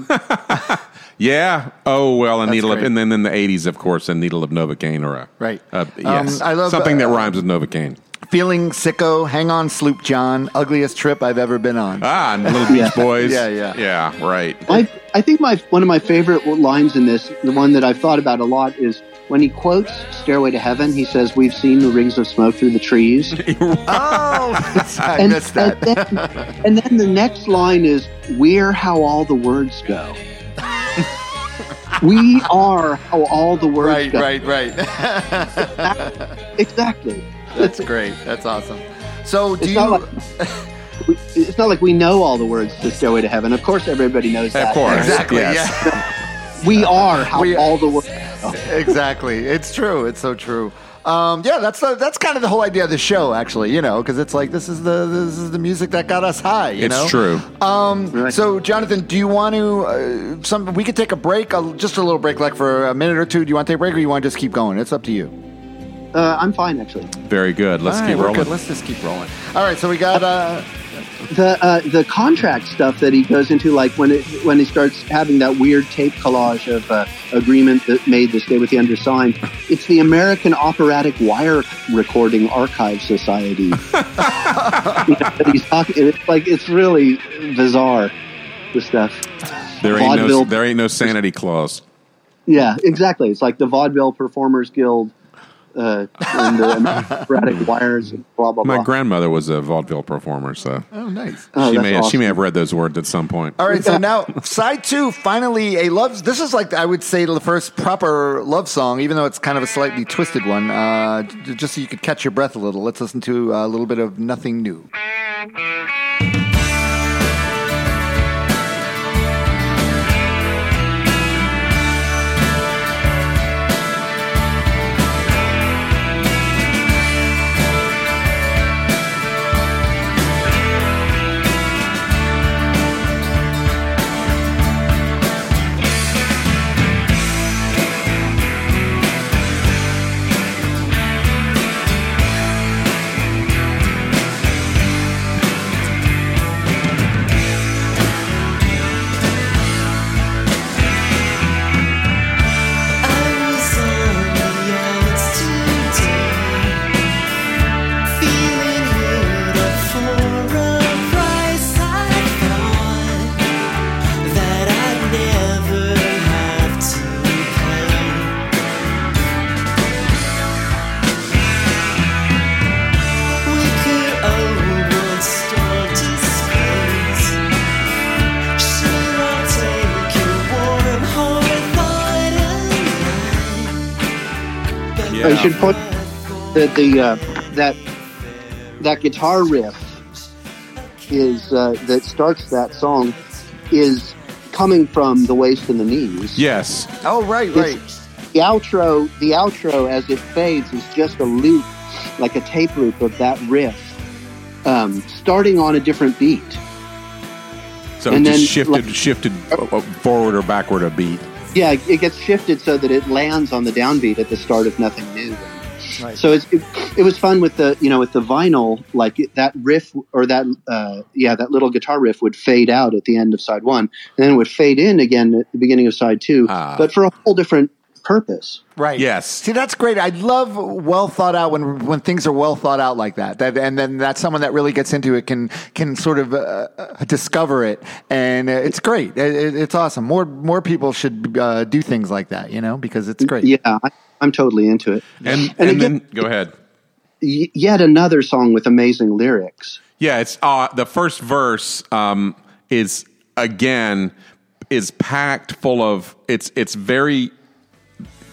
<laughs> Yeah. Oh well, a That's needle of, great. and then in the '80s, of course, a needle of Novocaine or a Right. Uh, Um, yes, I love, something that uh, rhymes with Novocaine. Feeling sicko. Hang on, Sloop John. Ugliest trip I've ever been on. Ah, and Little Beach <laughs> Boys. Yeah, yeah. yeah. Right. I, I think my one of my favorite lines in this, the one that I've thought about a lot, is when he quotes "Stairway to Heaven." He says, "We've seen the rings of smoke through the trees." <laughs> <laughs> oh, I and, missed that. and then, and then the next line is, "We're how all the words go." <laughs> we are how all the words right, go. right, right. <laughs> Exactly. That's great. That's awesome. So, do It's you not we, it's not like we know all the words to Stairway to Heaven. Of course, everybody knows that. Of course. Exactly. Yes. Yeah. <laughs> we are how We- all the words. exactly. It's true. It's so true. Um, yeah, that's the, that's kind of the whole idea of the show, actually. You know, because it's like this is the this is the music that got us high. You It's know, true. Um, Right. So, Jonathan, do you want to? Uh, some we could take a break, a, just a little break, like for a minute or two. Do you want to take a break, or you want to just keep going? It's up to you. Uh, I'm fine actually. Very good. Let's All right, keep we're rolling. good. Let's just keep rolling. All right, so we got. Uh, The uh, the contract stuff that he goes into, like when it when he starts having that weird tape collage of uh, agreement that made this day with the undersigned, it's the American Operatic Wire Recording Archive Society. <laughs> You know, he's talking. It's like it's really bizarre. The stuff. There ain't no there ain't no sanity clause. Yeah, exactly. It's like the Vaudeville Performers Guild uh, and the <laughs> American Operatic Wires and blah blah My blah. grandmother was a vaudeville performer, so oh, nice. Oh, she that's may she may have read those words at some point. All right, so now side two, finally a love. This is like I would say the first proper love song, even though it's kind of a slightly twisted one. Uh, just so you could catch your breath a little. Let's listen to uh, a little bit of "Nothing New." I should put that the uh, that that guitar riff is uh, that starts that song is coming from the waist and the knees. Yes. Oh, right, right. It's- The outro, the outro as it fades is just a loop, like a tape loop of that riff, um, starting on a different beat. So And it just then, shifted like- shifted uh, forward or backward a beat. Yeah, it gets shifted so that it lands on the downbeat at the start of nothing new. Right. So it's, it, it was fun with the you know with the vinyl like it, that riff or that uh, yeah that little guitar riff would fade out at the end of side one and then it would fade in again at the beginning of side two, Ah. but for a whole different purpose. Right. Yes. See, that's great. I love well thought out when when things are well thought out like that. That and then that someone that really gets into it can can sort of uh, uh, discover it, and uh, it's great. It, it- it's awesome. More more people should uh, do things like that, you know, because it's great. Yeah, I, I'm totally into it. And And and, again- then go ahead. Yet another song with amazing lyrics. Yeah, it's uh, the first verse um, is again is packed full of it's it's very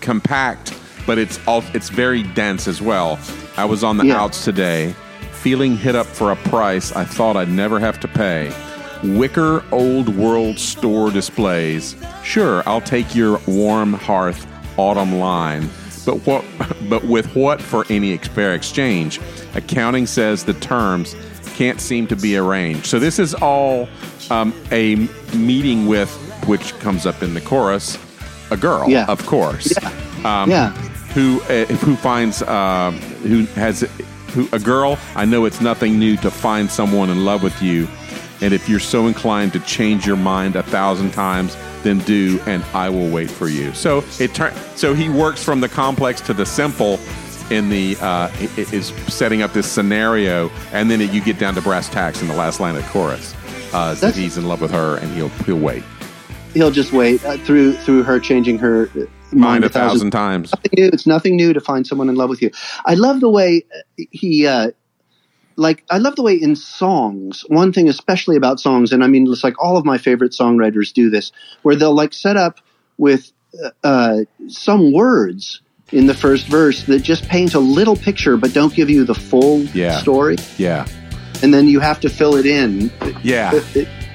compact, but it's all it's very dense as well. I was on the Yeah. outs today, feeling hit up for a price I thought I'd never have to pay. Wicker old world store displays. Sure, I'll take your warm hearth autumn line. But what <laughs> but with what for any fair exchange? Accounting says the terms can't seem to be arranged. So this is all um, a meeting with which comes up in the chorus, a girl, Yeah. of course. Um, Yeah. Who uh, who finds uh, who has who a girl? I know it's nothing new to find someone in love with you, and if you're so inclined to change your mind a thousand times, then do, and I will wait for you. So it turn so he works from the complex to the simple. In the uh, is setting up this scenario, and then you get down to brass tacks in the last line of the chorus. Uh, that he's in love with her, and he'll he'll wait. He'll just wait uh, through through her changing her uh, Mind a thousand times. nothing new. It's nothing new to find someone in love with you. I love the way uh, he, uh, like, I love the way in songs, one thing especially about songs, and I mean, it's like all of my favorite songwriters do this, where they'll like set up with uh, uh, some words in the first verse that just paint a little picture but don't give you the full Yeah. story. Yeah. and then you have to fill it in Yeah.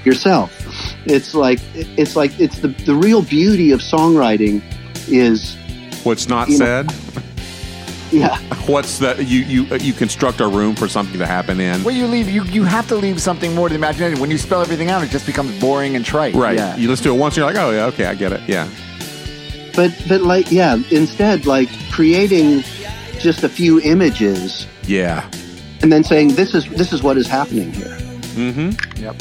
yourself. It's like it's like it's the the real beauty of songwriting is What's not You know- said? <laughs> yeah What's the you you uh, you construct a room for something to happen in? Well, you leave you you have to leave something more to the imagination. When you spell everything out, it just becomes boring and trite. Right. Yeah. You listen to it once, and you're like, oh yeah, okay, I get it. Yeah. but but like yeah instead like creating just a few images Yeah. and then saying this is this is what is happening here Mm-hmm. Yep.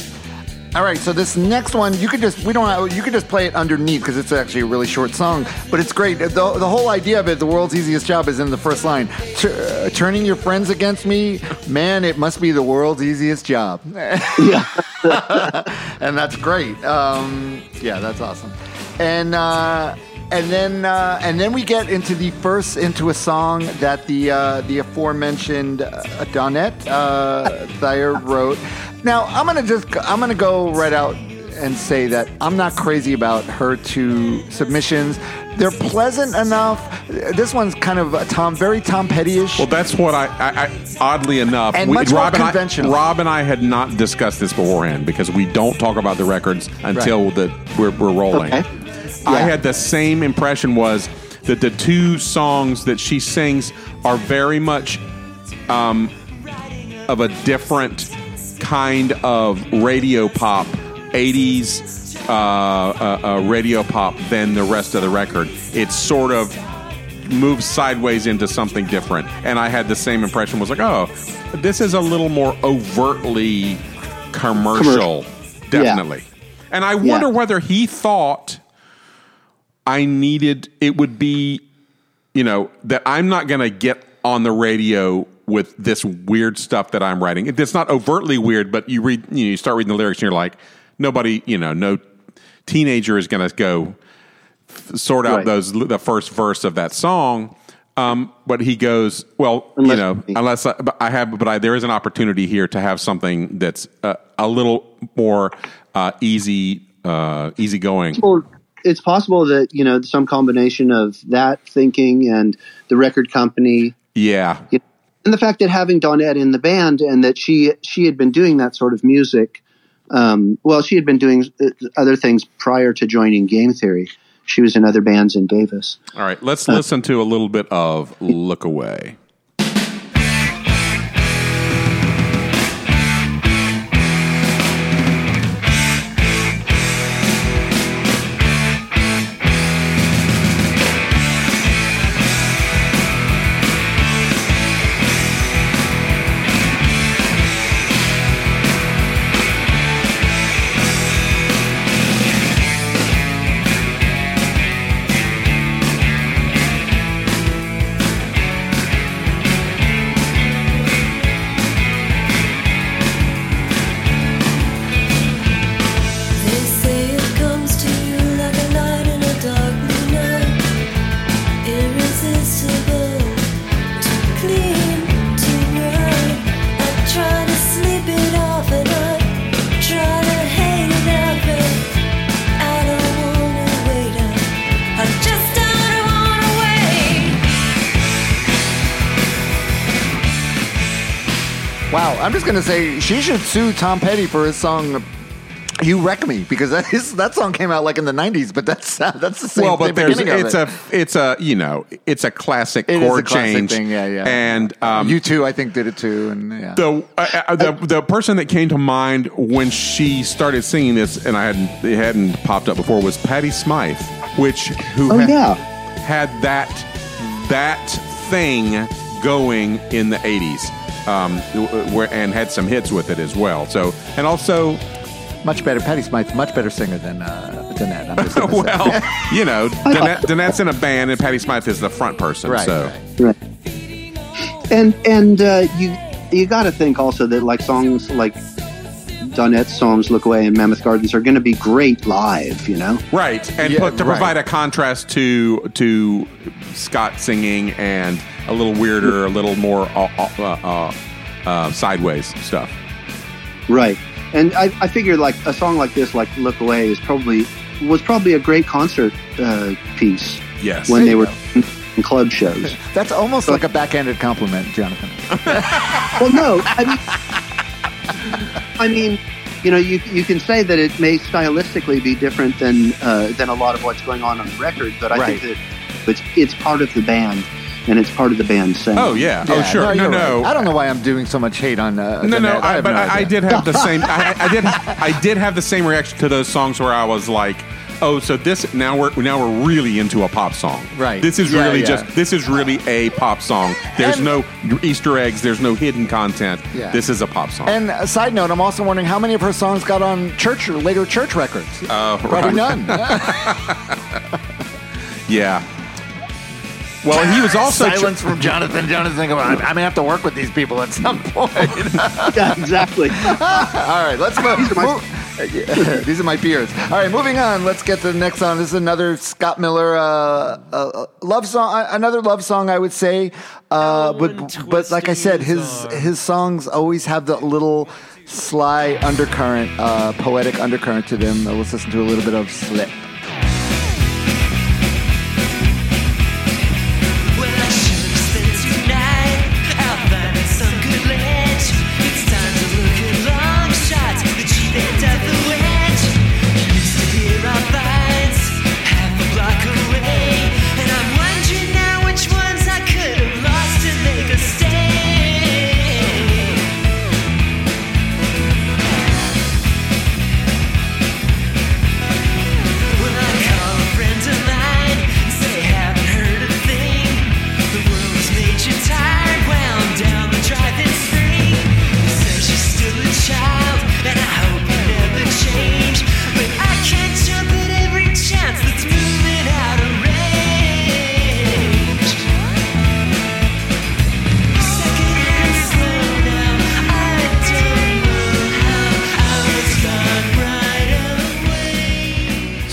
All right, so this next one, you could just we don't you could just play it underneath because it's actually a really short song, but it's great. The, the whole idea of it, the world's easiest job, is in the first line. Uh, turning your friends against me, man, it must be the world's easiest job. yeah <laughs> and that's great. Um, yeah, that's awesome. And uh, and then uh, and then we get into the first into a song that the uh, the aforementioned uh, Donette uh, Thayer wrote. Now I'm gonna just I'm gonna go right out and say that I'm not crazy about her two submissions. They're pleasant enough. This one's kind of a Tom, very Tom Petty-ish. Well, that's what I, I, I oddly enough, And much more Rob and I- conventional. Rob and I had not discussed this beforehand because we don't talk about the records until the we're, we're rolling. Okay. I had the same impression was that the two songs that she sings are very much um, of a different kind of radio pop, 80s uh, uh, uh, radio pop than the rest of the record. It sort of moves sideways into something different. And I had the same impression was like, oh, this is a little more overtly commercial, Commercial. definitely. And I wonder Yeah. whether he thought I needed it would be, you know, that I'm not going to get on the radio with this weird stuff that I'm writing. It's not overtly weird, but you read, you know, you start reading the lyrics and you're like, nobody, you know, no teenager is going to go sort out Right. those the first verse of that song. Um, but he goes, well, Unless- you know, unless I, but I have, but I, there is an opportunity here to have something that's uh, a little more uh, easy, uh, easygoing. well, it's possible that you know some combination of that thinking and the record company Yeah, and the fact that having Donette in the band and that she she had been doing that sort of music. Um, well, she had been doing uh, other things prior to joining Game Theory. She was in other bands in Davis. All right, let's listen to a little bit of Look Away. She should sue Tom Petty for his song "You Wreck Me" because that is that song came out like in the '90s, but that's that's the same. well, but there's beginning it's it. a it's a you know it's a classic It is chord a classic change thing, yeah, yeah. and um, you too, I think, did it too, and yeah. the uh, uh, the the person that came to mind when she started singing this and I hadn't it hadn't popped up before was Patty Smyth, which who Oh, had, yeah. had that that thing going in the 80s um, where and had some hits with it as well. So and also much better. Patty Smyth's much better singer than uh, than that. I'm just <laughs> well, you know, <laughs> Danette, Danette's in a band and Patty Smyth is the front person. right, so right. Right. And and uh, you you got to think also that like songs like Donette's songs "Look Away" and "Mammoth Gardens" are going to be great live. You know. Right, and Yeah, put, to right. provide a contrast to to Scott singing and a little weirder, a little more uh, uh, uh, uh, sideways stuff. Right. And I, I figure like a song like this, like "Look Away," is probably was probably a great concert uh, piece Yes, when they were in, in club shows. <laughs> That's almost like a backhanded compliment, Jonathan. <laughs> well, no, I mean, I mean, you know, you you can say that it may stylistically be different than uh, than a lot of what's going on on the record, but I Right. think that it's it's part of the band and it's part of the band's sound. Oh yeah. oh Yeah, sure. No, you're no. right. I don't know why I'm doing so much hate on. Uh, No, no, Jeanette. I, have but no I, I idea. did have the <laughs> same. I, I did. I did have the same reaction to those songs where I was like, "Oh, so this now we're now we're really into a pop song, Right. This is Yeah, really yeah. just this is really a pop song. There's And- no Easter eggs. There's no hidden content. Yeah. This is a pop song. And a side note, I'm also wondering how many of her songs got on church or later church records. Uh, Probably right. none. <laughs> yeah. Well, he was <laughs> also Silence from Jonathan. Jonathan, going, I'm, I'm gonna have to work with these people at some point. <laughs> yeah, exactly. <laughs> All right, let's move. These are my- move- These are my beers. All right, moving on. Let's get to the next song. This is another Scott Miller uh, uh, love song. uh, Another love song, I would say. Uh, but but like I said, his his songs always have the little sly undercurrent, uh, poetic undercurrent to them. Uh, Let's listen to a little bit of Slip.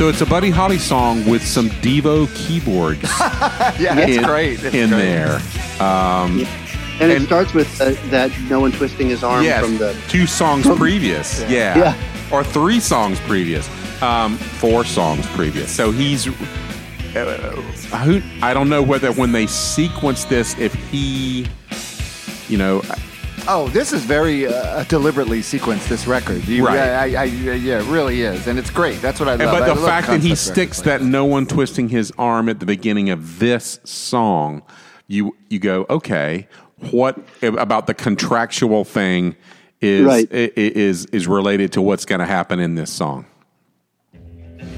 So it's a Buddy Holly song with some Devo keyboards <laughs> Yeah, it's in, great. It's in great. there. And it And- starts with uh, that no one twisting his arm Yes, from the two songs previous. Yeah. Yeah. Or three songs previous. Um, four songs previous. So he's. Uh, who, I don't know whether when they sequence this, if he, you know, Oh, this is very uh, deliberately sequenced. This record, you, Right. I, I, I, yeah, it really is, and it's great. That's what I love. but I the love fact that he sticks like that no one twisting his arm at the beginning of this song, you you go okay. What about the contractual thing is Right. i- i- is is related to what's going to happen in this song?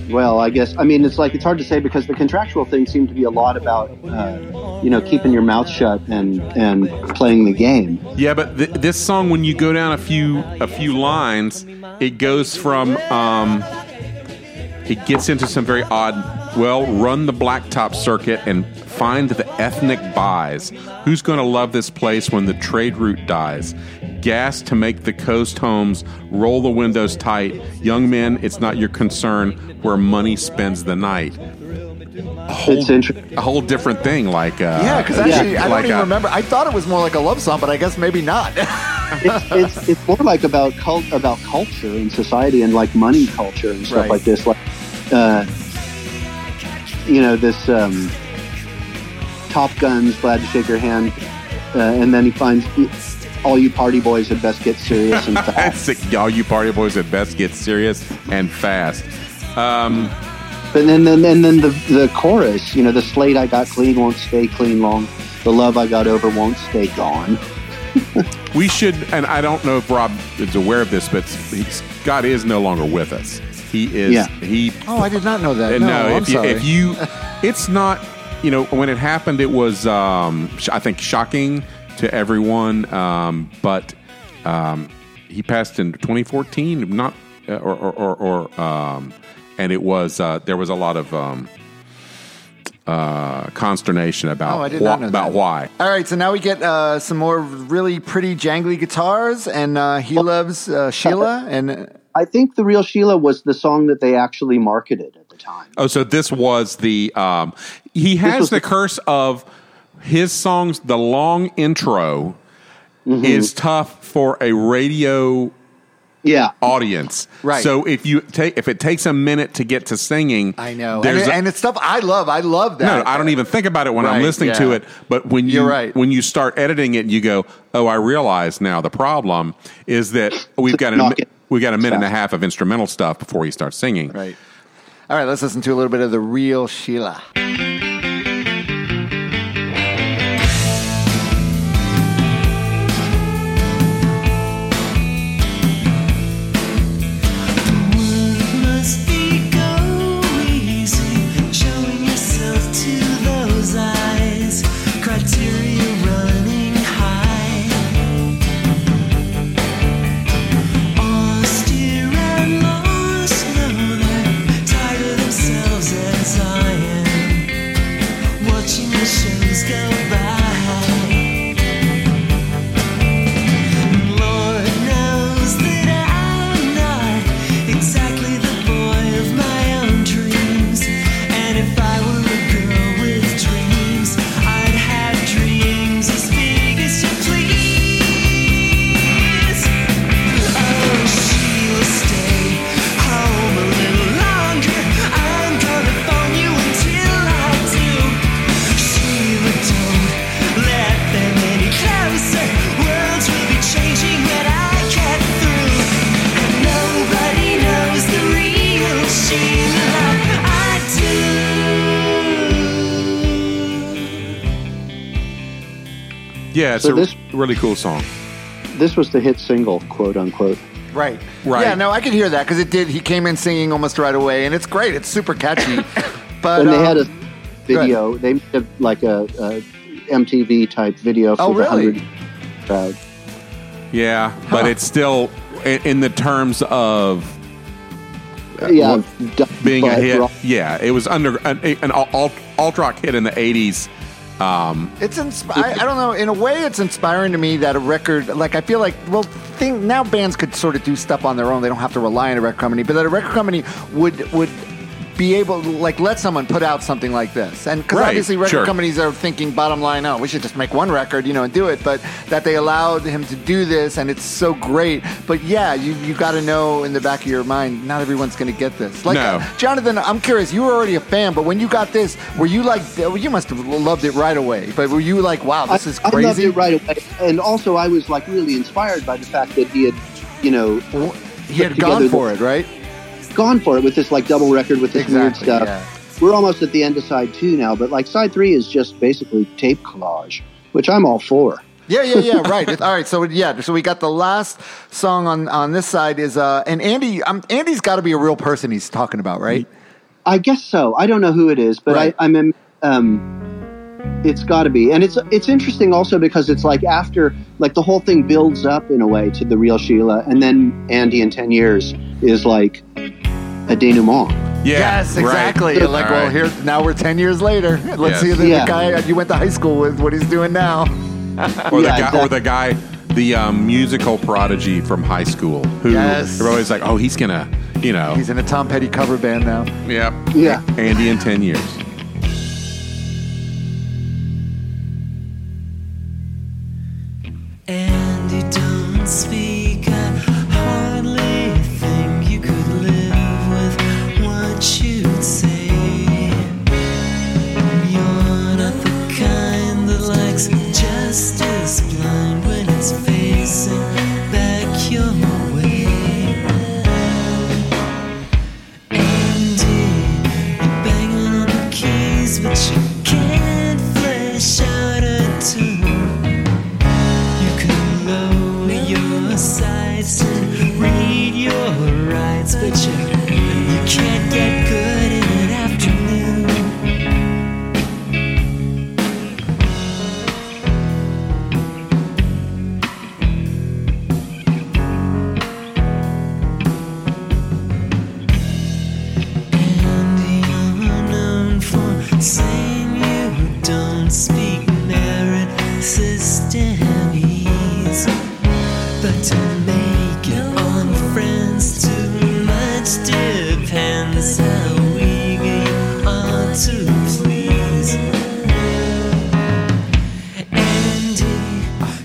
Well, I guess I mean it's like it's hard to say because the contractual things seem to be a lot about uh, you know keeping your mouth shut and and playing the game. Yeah, but th- this song, when you go down a few a few lines, it goes from um, it gets into some very odd. Well, run the blacktop circuit and find the ethnic buys. Who's going to love this place when the trade route dies? Gas to make the coast homes. Roll the windows tight. Young men, it's not your concern where money spends the night. A whole, It's interesting. a whole different thing. Like uh, Yeah, because actually, I don't like even a- remember. I thought it was more like a love song, but I guess maybe not. It's, it's it's more like about cult about culture and society and like money culture and stuff Right. like this. Like uh, you know this um, Top Gun's glad to shake your hand, uh, and then he finds all you party boys had best get serious and <laughs> fast. That's all you party boys had best get serious and fast. Um, But then, then, and then the the chorus, you know, the slate I got clean won't stay clean long. The love I got over won't stay gone. <laughs> we should, and I don't know if Rob is aware of this, but he, Scott is no longer with us. He is. Yeah. He. oh, I did not know that. No, I'm if you, sorry. if you, it's not. You know, when it happened, it was, um, sh- I think, shocking to everyone. Um, but um, he passed in 2014, not, uh, or, or, or, or um, and it was uh, there was a lot of um, uh, consternation about Oh, wh- about that. why. All right, so now we get uh, some more really pretty jangly guitars, and uh, he loves uh, Sheila, and uh, I think the real Sheila was the song that they actually marketed at the time. Oh, so this was the um, he has the the- curse of his songs. The long intro Mm-hmm. is tough for a radio Yeah. audience. Right. So if you take if it takes a minute to get to singing, I know, and, it- a- and it's stuff I love. I love that. no, I don't even think about it when I'm Right, listening to it. But when you You're right. when you start editing it, you go, "Oh, I realize now the problem is that we've got a knock it we got a minute and a half of instrumental stuff before he start singing." Right. All right, let's listen to a little bit of the real Sheila. It's So a this- really cool song. This was the hit single, quote unquote. Right. Right. Yeah, no, I could hear that because it did. He came in singing almost right away, and it's great. It's super catchy. <laughs> But and they um, had a video. They made a, like a, a MTV type video for Oh, the really? hundred crowd. Yeah, but it's still in, in the terms of yeah, being a hit. rock- Yeah, it was under an, an alt, alt rock hit in the '80s. Um, It's insp- I, I don't know. In a way, it's inspiring to me that a record, like I feel like, well, thing now bands could sort of do stuff on their own. They don't have to rely on a record company, but that a record company would would be able, to, like, let someone put out something like this. And because Right, obviously, record sure. companies are thinking bottom line, oh, we should just make one record, you know, and do it. But that they allowed him to do this, and it's so great. But yeah, you you got to know in the back of your mind, not everyone's going to get this. Like, No. uh, Jonathan, I'm curious. You were already a fan, but when you got this, were you like, you must have loved it right away? But were you like, wow, this is I, I loved it right away, and also I was like really inspired by the fact that he had, you know, He had put gone together for it, right? Gone for it with this like double record with this Exactly, weird stuff. yeah. We're almost at the end of side two now, but like side three is just basically tape collage, which I'm all for. Yeah, yeah, yeah. <laughs> Right. All right. So yeah. So we got the last song on on this side is uh and Andy. Um, Andy's got to be a real person he's talking about, right? I guess so. I don't know who it is, but Right. I, I'm in, um, it's got to be, and it's it's interesting also because it's like after like the whole thing builds up in a way to the real Sheila, and then Andy in ten years is like a denouement. yeah, yes, exactly. You're like, All well, right. here now we're ten years later. <laughs> Let's Yes. see the, Yeah. the guy you went to high school with, what he's doing now. <laughs> or the Yeah, guy, or the guy, the um, musical prodigy from high school, who Yes. everybody's like, oh, he's gonna, you know, He's in a Tom Petty cover band now. yep, Yeah. Andy in ten years. Don't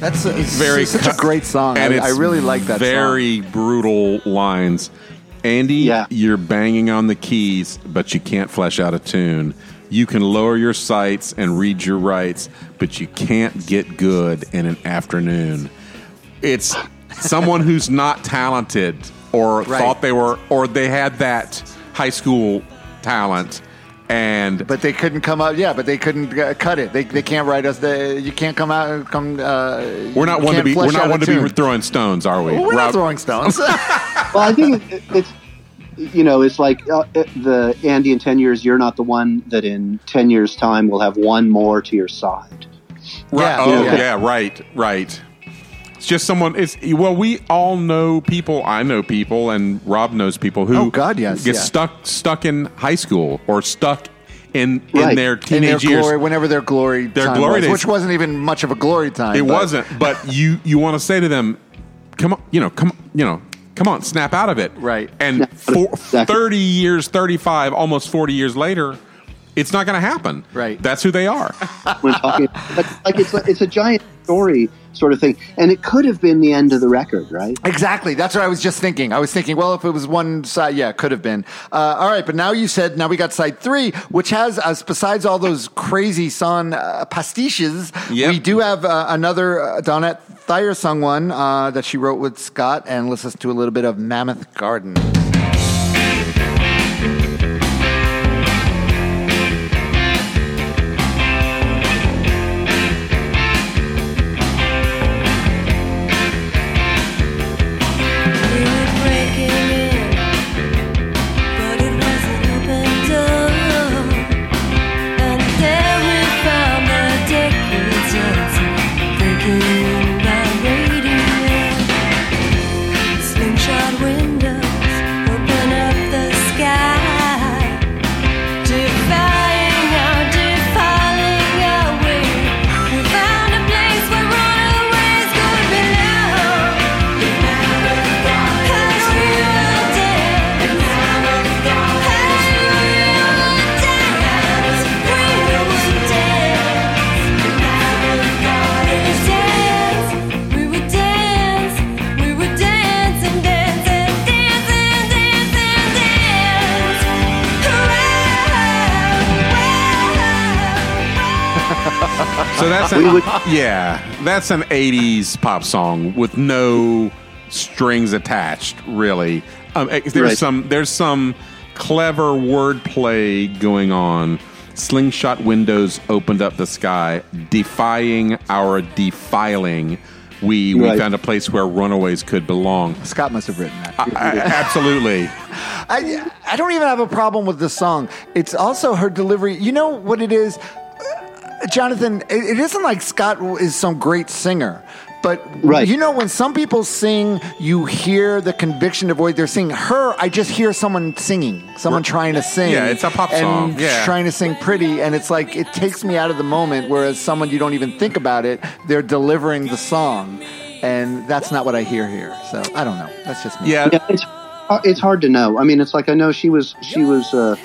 That's a, very such a great song. and I, I really like that Very brutal lines. Andy, Yeah. you're banging on the keys, but you can't flesh out a tune. You can lower your sights and read your rights, but you can't get good in an afternoon. It's someone <laughs> who's not talented or Right. thought they were, or they had that high school talent, and But they couldn't come out. Yeah, but they couldn't uh, cut it. They, they can't write us. The, you can't come out and come. Uh, we're not one to be. We're not one to be throwing stones, are we? Well, we're Rob- not throwing stones. <laughs> Well, I think it, it's you know it's like uh, it- the Andy in ten years. You're not the one that in ten years' time will have one more to your side. Right. Yeah, oh, yeah. yeah. Right. Right. It's just someone. It's well, we all know people. I know people, and Rob knows people who. Oh, God, yes, Get yeah. stuck stuck in high school or stuck in in Right. their in their teenage years. glory, whenever their glory Their time glory was, days. which wasn't even much of a glory time. it but- wasn't, but <laughs> you you want to say to them, "Come on, you know, come you know." Come on, snap out of it. Right. And Yeah, for, <laughs> exactly. 30 years, 35, almost 40 years later, it's not going to happen. Right. That's who they are. When talking, but like it's a, it's a giant story sort of thing, and it could have been the end of the record, right? Exactly. That's what I was just thinking. I was thinking, well, if it was one side, yeah, it could have been. Uh, all right, but now you said now we got side three, which has, as besides all those crazy song uh, pastiches, Yep. we do have uh, another uh, Donnette Thayer sung one uh, that she wrote with Scott, and let's listen to a little bit of Mammoth Garden. That's an '80s pop song with no strings attached. Really, um, eh, there's Right. some there's some clever wordplay going on. Slingshot windows opened up the sky, defying our defiling. We we Right. found a place where runaways could belong. Scott must have written that. I- absolutely. <laughs> I, I don't even have a problem with the song. It's also her delivery. You know what it is, Uh, Jonathan? It, it isn't like Scott is some great singer. But Right. you know, when some people sing, you hear the conviction of what They're singing her. I just hear someone singing, someone trying to sing. Yeah, it's a pop and song. Yeah. trying to sing pretty, and it's like it takes me out of the moment. Whereas someone you don't even think about it, they're delivering the song, and that's not what I hear here. So I don't know. That's just me. Yeah, Yeah, it's uh, it's hard to know. I mean, it's like I know she was she was uh,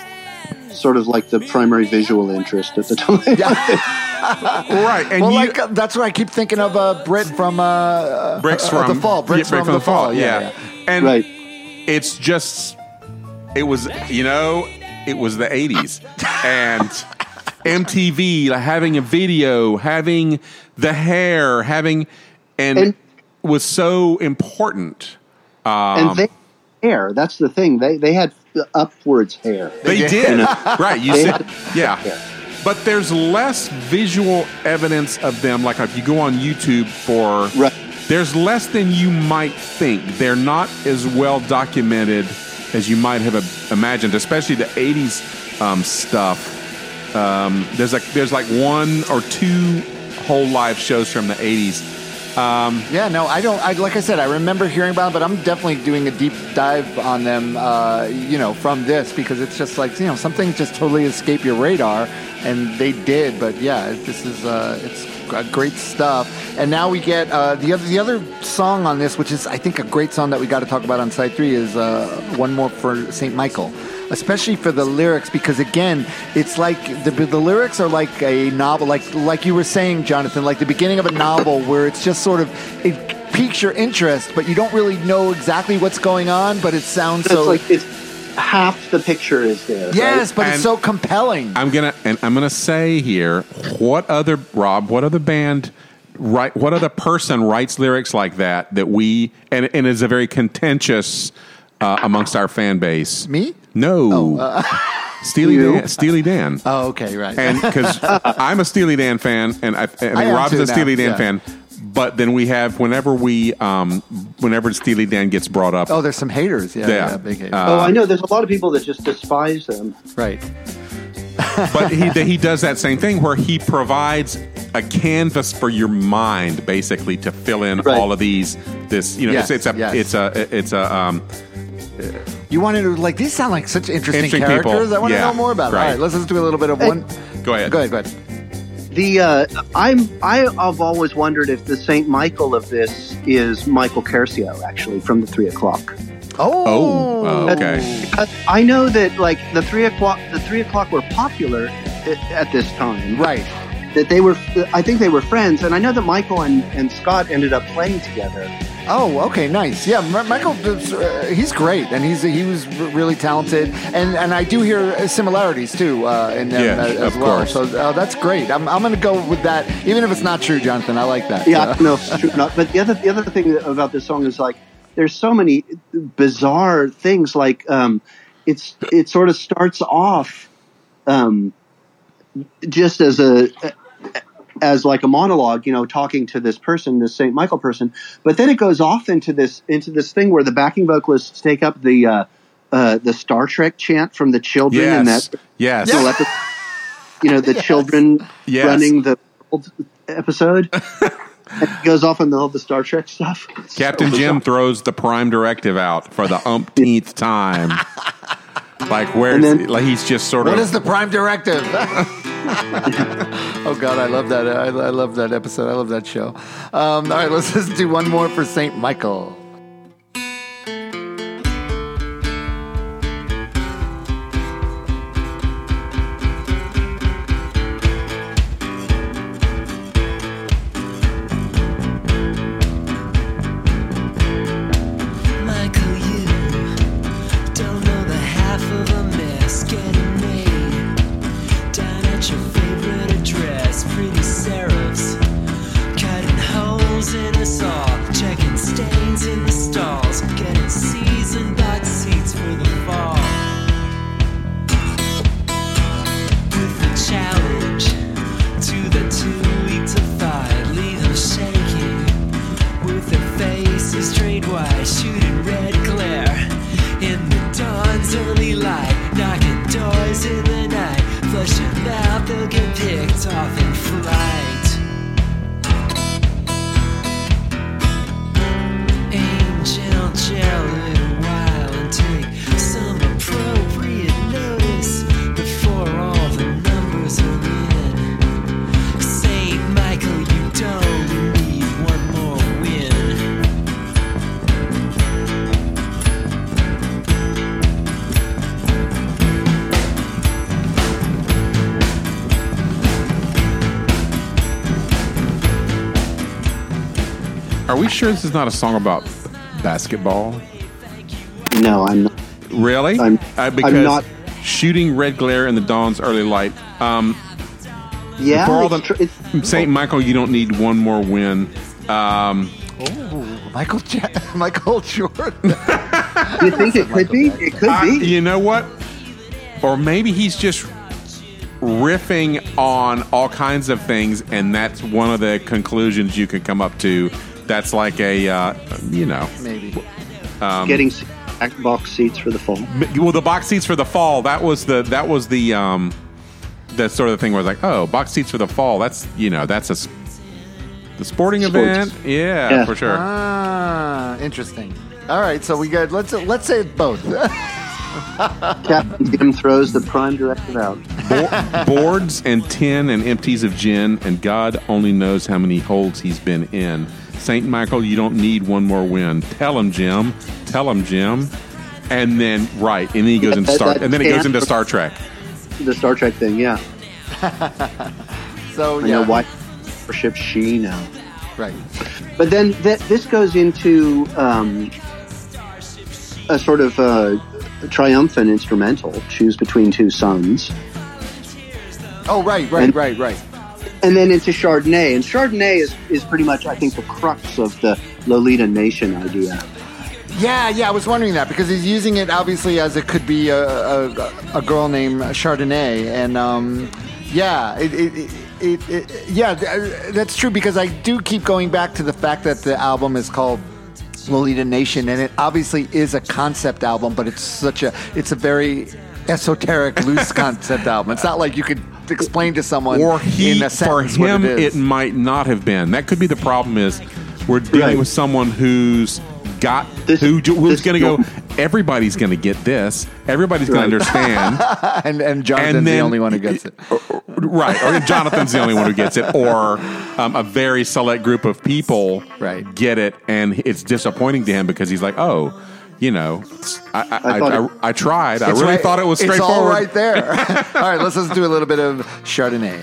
sort of like the primary visual interest at the time. <laughs> <laughs> right. And well, you, like uh, that's what I keep thinking of. Uh, Brit from uh, uh, Brix uh, from the fall. Brix yeah, from, the fall. Yeah, yeah. And right. it's just it was you know it was the 80s and mtv like, having a video having the hair having and, And- was so important um, and they hair. That's the thing. They they had upwards hair. they did. did <laughs> right you They said yeah Yeah. but there's less visual evidence of them like if you go on youtube for Right. there's less than you might think. They're not as well documented as you might have imagined, especially the '80s um, stuff. Um, there's like there's like one or two whole live shows from the '80s. Yeah, no, I don't. I, like I said, I remember hearing about, them, but I'm definitely doing a deep dive on them. Uh, you know, from this because it's just like you know something just totally escape your radar, and they did. But yeah, this is uh, it's great stuff. And now we get uh, the other the other song on this, which is I think a great song that we got to talk about on side three, is uh, one more for Saint Michael. Especially for the lyrics, because again, it's like the, the lyrics are like a novel, like like you were saying, Jonathan, like the beginning of a novel where it's just sort of it piques your interest, but you don't really know exactly what's going on, but it sounds It's so. like it's half the picture is there. yes, right? but it's so compelling. I'm gonna and I'm gonna say here, what other Rob? What other band? Right, what other person writes lyrics like that that we and and is a very contentious uh, amongst our fan base? Me? No, <laughs> Steely You. Dan. Steely Dan. <laughs> Oh, okay, right. and because <laughs> I'm a Steely Dan fan, and I, I think I Rob's a Steely now, Dan yeah. fan. But then we have whenever we, um, whenever Steely Dan gets brought up, oh, there's some haters. Yeah, Yeah. yeah, big haters. oh, I know. There's a lot of people that just despise them. right. but he he does that same thing where he provides a canvas for your mind basically to fill in Right. all of these this you know Yes, it's, it's a yes. it's a it's a um You wanted to like these sound like such interesting, Interesting characters. people. I want Yeah, to know more about. it. right. All right, let's just do a little bit of Hey. one. go ahead Go ahead. Go ahead. The uh, I'm I, I've always wondered if the Saint Michael of this is Michael Quercio, actually from the Three O'clock. Oh. Oh, uh, okay. Uh, I know that like the Three O'clock, the Three O'clock were popular at, at this time. Right. That they were, I think they were friends, and I know that Michael and, and Scott ended up playing together. Oh, okay, nice. Yeah, M- Michael, uh, he's great, and he's he was r- really talented, and and I do hear similarities too uh, in them Yeah, uh, as of well. course. So uh, that's great. I'm I'm going to go with that, even if it's not true, Jonathan. I like that. Yeah, I don't know if it's true not. But the other the other thing about this song is like there's so many bizarre things. Like um, it's it sort of starts off um, just as a as like a monologue, you know, talking to this person, this Saint Michael person. But then it goes off into this into this thing where the backing vocalists take up the uh, uh, the Star Trek chant from the children in yes that yes you know, epi- you know, the <laughs> children Yes. running the old episode. <laughs> it goes off in the, all the Star Trek stuff. It's Captain so Jim bizarre. throws the prime directive out for the umpteenth time <laughs> like where And then- like he's just sort What of What is the prime directive? <laughs> oh God, I love that. I, I love that episode. I love that show. Um, all right, let's <laughs> just do one more for Saint. Michael, sure this is not a song about basketball No, I'm not. really I'm- uh, I'm not- shooting red glare in the dawn's early light um Yeah, For all the- tr- Saint Michael, you don't need one more win. Um, Michael ja- <laughs> Michael Jordan. <laughs> you think it could be? It could I- be. you know what? Or maybe he's just riffing on all kinds of things, and that's one of the conclusions you can come up to. That's like a, uh, you know, Maybe. Getting box seats for the fall. well, the box seats for the fall. That was the that was the um, the sort of thing where it's like, oh, box seats for the fall. That's you know, that's a the sporting Sports. event. Yeah, Yeah. for sure. Ah, interesting. All right, so we got let's let's say both. <laughs> Captain Jim throws the prime directive out. Bo- boards and tin and empties of gin, and God only knows how many holes he's been in. Saint Michael, you don't need one more win. Tell him, Jim. Tell him, Jim. And then right, and then he goes into Star, and then it goes into Star Trek. The Star Trek thing, yeah. <laughs> So I yeah, know why ship she now. right. But then th- this goes into um, a sort of uh, triumphant instrumental, "Choose Between Two sons. Oh, right, right, And- right, right. And then into Chardonnay. And Chardonnay is is pretty much, I think, the crux of the Lolita Nation idea. Yeah, yeah, I was wondering that because he's using it obviously as it could be a, a, a girl named Chardonnay, and um, yeah, it, it, it, it, it yeah, that's true because I do keep going back to the fact that the album is called Lolita Nation, and it obviously is a concept album, but it's such a it's a very esoteric, loose <laughs> concept album. It's not like you could explain to someone or he in a for him what it it is. might not have been that could be the problem is we're dealing Right. with someone who's got This- who who's this- going to go everybody's going to get this everybody's going to understand <laughs> and and Jonathan's and then the only one who gets it. right or jonathan's the only one who gets it or um, a very select group of people Right. get it and it's disappointing to him because he's like oh you know i i, I, I, it- I tried i really right- thought it was straightforward. It's straightforward all right there. <laughs> <laughs> all right, let's listen to a little bit of Chardonnay.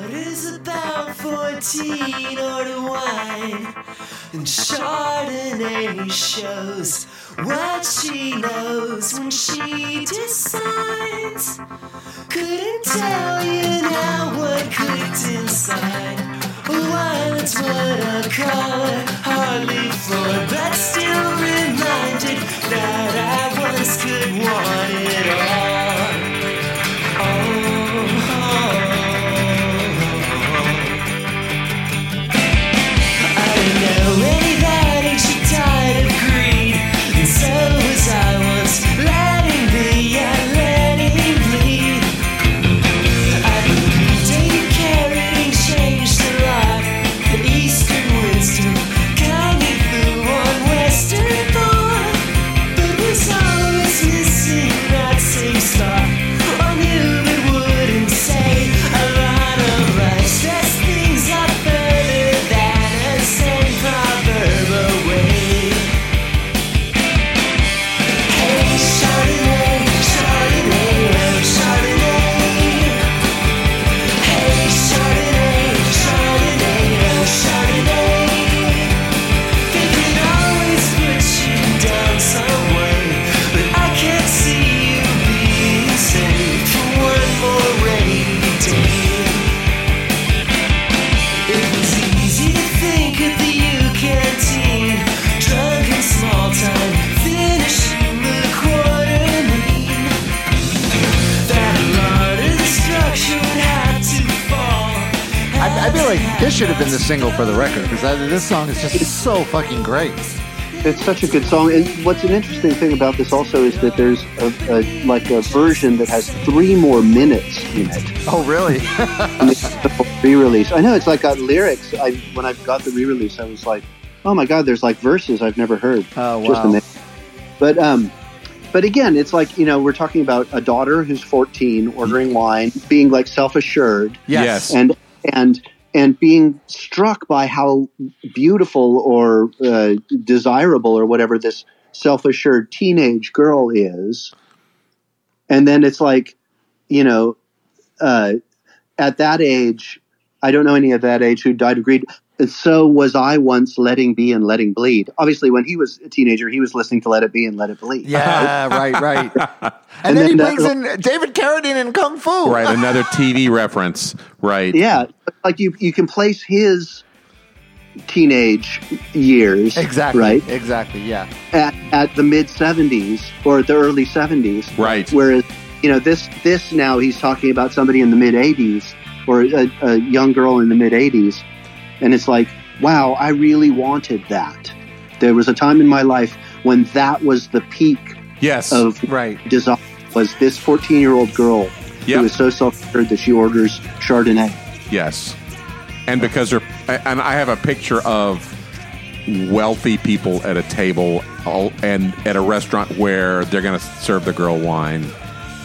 What is about 14 or wine? And Chardonnay shows what she knows when she decides. Couldn't tell you now what cooked inside. Hardly floored, but still reminded that I once could want it all. This song is just so fucking great. It's such a good song, and what's an interesting thing about this also is that there's a, a like a version that has three more minutes in it. Oh, really? <laughs> the re-release. I know it's like got lyrics. I when I got the re-release, I was like, oh my god, there's like verses I've never heard. Oh, Just wow. amazing. But um, but again, it's like you know we're talking about a daughter who's 14 ordering wine, being like self-assured, Yes. and and and being struck by how beautiful or uh, desirable or whatever this self-assured teenage girl is, and then it's like, you know, uh, at that age, I don't know any of that age who died of greed. So was I once letting be and letting bleed. Obviously, when he was a teenager, he was listening to Let It Be and Let It Bleed. Yeah, <laughs> right, right. <laughs> And, And then, he then brings in David Carradine in Kung Fu. right another tv <laughs> reference right Yeah, like you, you can place his teenage years Exactly. right Exactly. Yeah. at, at the mid 70s or the early 70s Right. whereas you know this this now he's talking about somebody in the mid 80s or a, a young girl in the mid 80s and it's like wow i really wanted that there was a time in my life when that was the peak yes of Right. desire was this 14 year old girl Yep. who is so self-assured that she orders chardonnay Yes. And because they're, and I have a picture of wealthy people at a table all, and at a restaurant where they're going to serve the girl wine.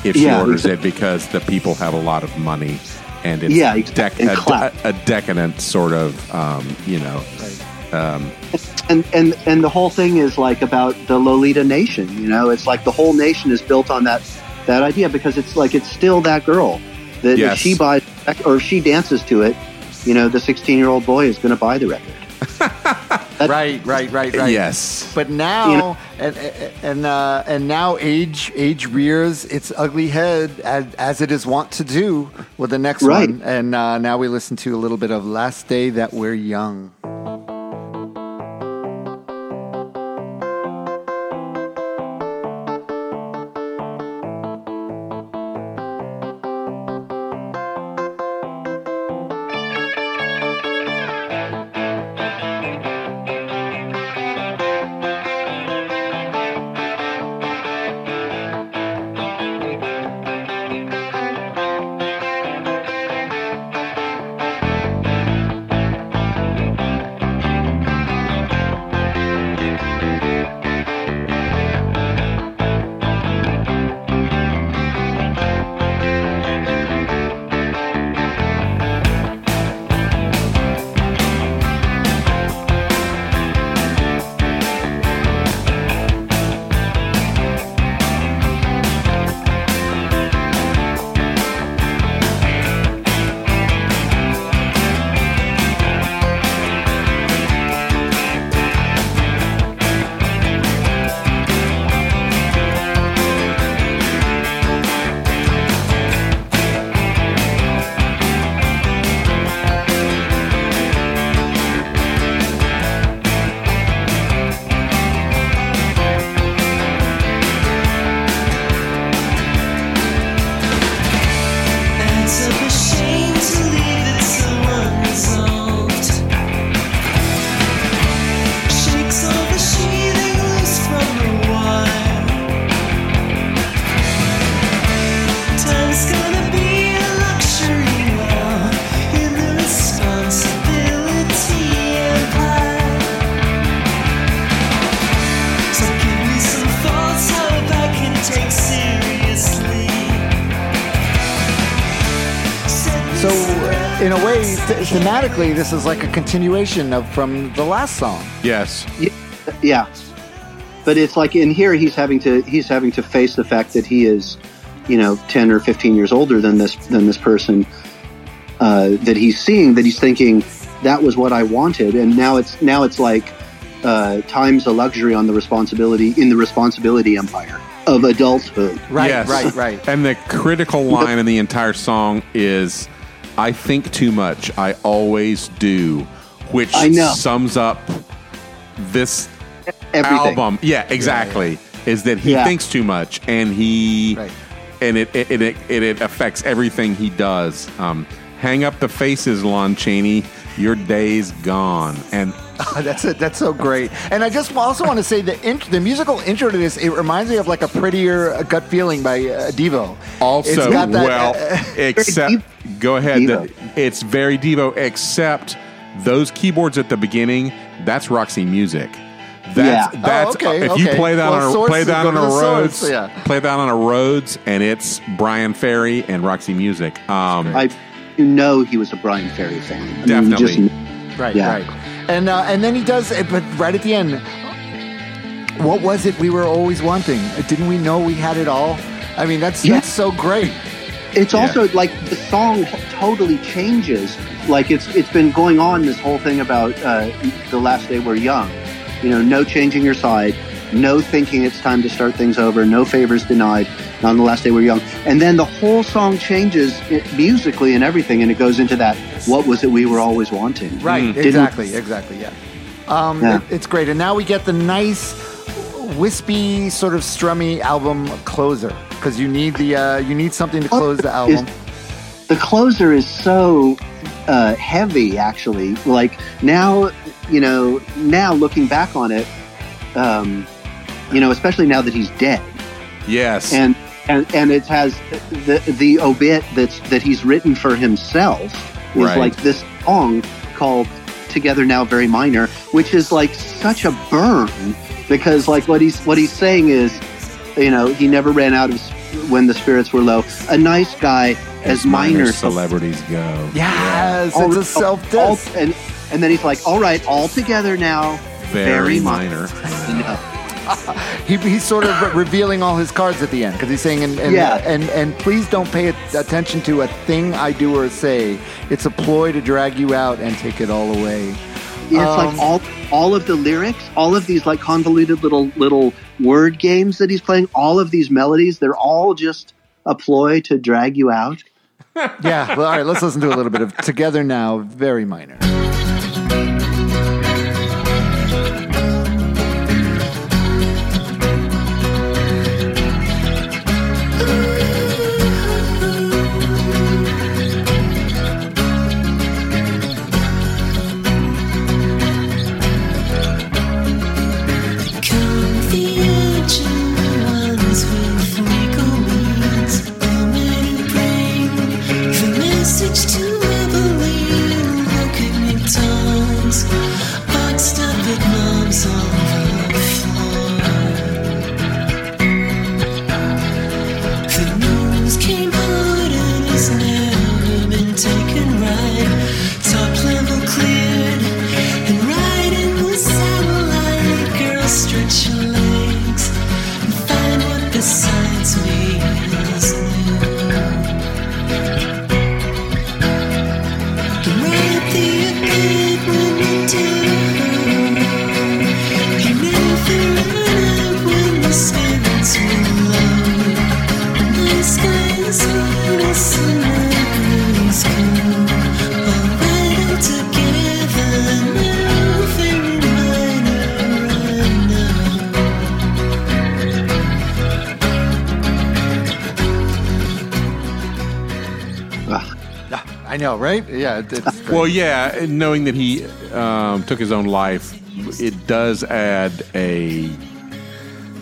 if she Yeah, orders it because the people have a lot of money and it's Yeah, dec- And a, a decadent sort of um, you know and and and the whole thing is like about the Lolita Nation. You know, it's like the whole nation is built on that that idea because it's like it's still that girl that Yes. if she buys or if she dances to it, you know, the 16 year old boy is going to buy the record. Right, right, right, right. yes But now, You know- and and uh, and now, age age rears its ugly head as, as it is wont to do with the next Right. one. And uh, now we listen to a little bit of "Last Day That We're Young." Th- this is like a continuation of from the last song. yes Yeah, but it's like in here he's having to he's having to face the fact that he is, you know, 10 or 15 years older than this than this person uh, that he's seeing. That he's thinking that was what I wanted, and now it's now it's like uh, time's a luxury on the responsibility in the responsibility empire of adulthood. Right, Yes. right, right. And the critical line in the entire song is I think too much. I always do, which I know. sums up this Everything. album. Yeah, exactly. Is that he Yeah. thinks too much and he Right. and it it, it, it it affects everything he does. Um, hang up the faces, Lon Chaney. Your day's gone. And <laughs> that's it. That's so great. And I just also want to say the int- the musical intro to this. It reminds me of like a prettier uh, gut feeling by uh, Devo. Also, It's got that- well, <laughs> except go ahead. The- it's very Devo, except those keyboards at the beginning. That's Roxy Music. That's Yeah. that's Oh, okay, if you okay. play that Well, on a source- play that on a the Rhodes, source, yeah. play that on a Rhodes, and it's Bryan Ferry and Roxy Music. Um, I you know he was a Bryan Ferry fan. I mean, Definitely. just- Right, Yeah. right. And uh, and then he does, it, but right at the end, what was it we were always wanting? Didn't we know we had it all? I mean, that's Yeah. that's so great. It's Yeah. also like the song totally changes. Like it's it's been going on this whole thing about uh, the last day we're young. You know, no changing your side, no thinking it's time to start things over, no favors denied. On the last day we're young, and then the whole song changes it, musically and everything, and it goes into that. What was it we were always wanting? Right, Didn't- exactly, exactly, yeah. Um, Yeah. it- it's great. And now we get the nice, wispy, sort of strummy album closer because you need the uh, you need something to close the album. the closer is so uh, heavy actually like now you know now looking back on it um, you know especially now that he's dead yes, and and and it has the the obit that's that he's written for himself is Right. like this song called together now very minor which is like such a burn because like what he's what he's saying is you know he never ran out of when the spirits were low. A nice guy as, minor. celebrities go. Yes, All- it's a self all- diss. and and then he's like, "All right, all together now." Very minor. minor. <laughs> <laughs> He, he's sort of re- revealing all his cards at the end because he's saying, and, and, Yeah. and, and please don't pay attention to a thing I do or say. It's a ploy to drag you out and take it all away. Yeah, it's Um, like all all of the lyrics, all of these like convoluted little little word games that he's playing, all of these melodies, they're all just a ploy to drag you out. <laughs> Yeah, well, all right, let's listen to a little bit of Together Now, very minor. Yeah, it's. <laughs> Well, yeah, and knowing that he um, took his own life, it does add a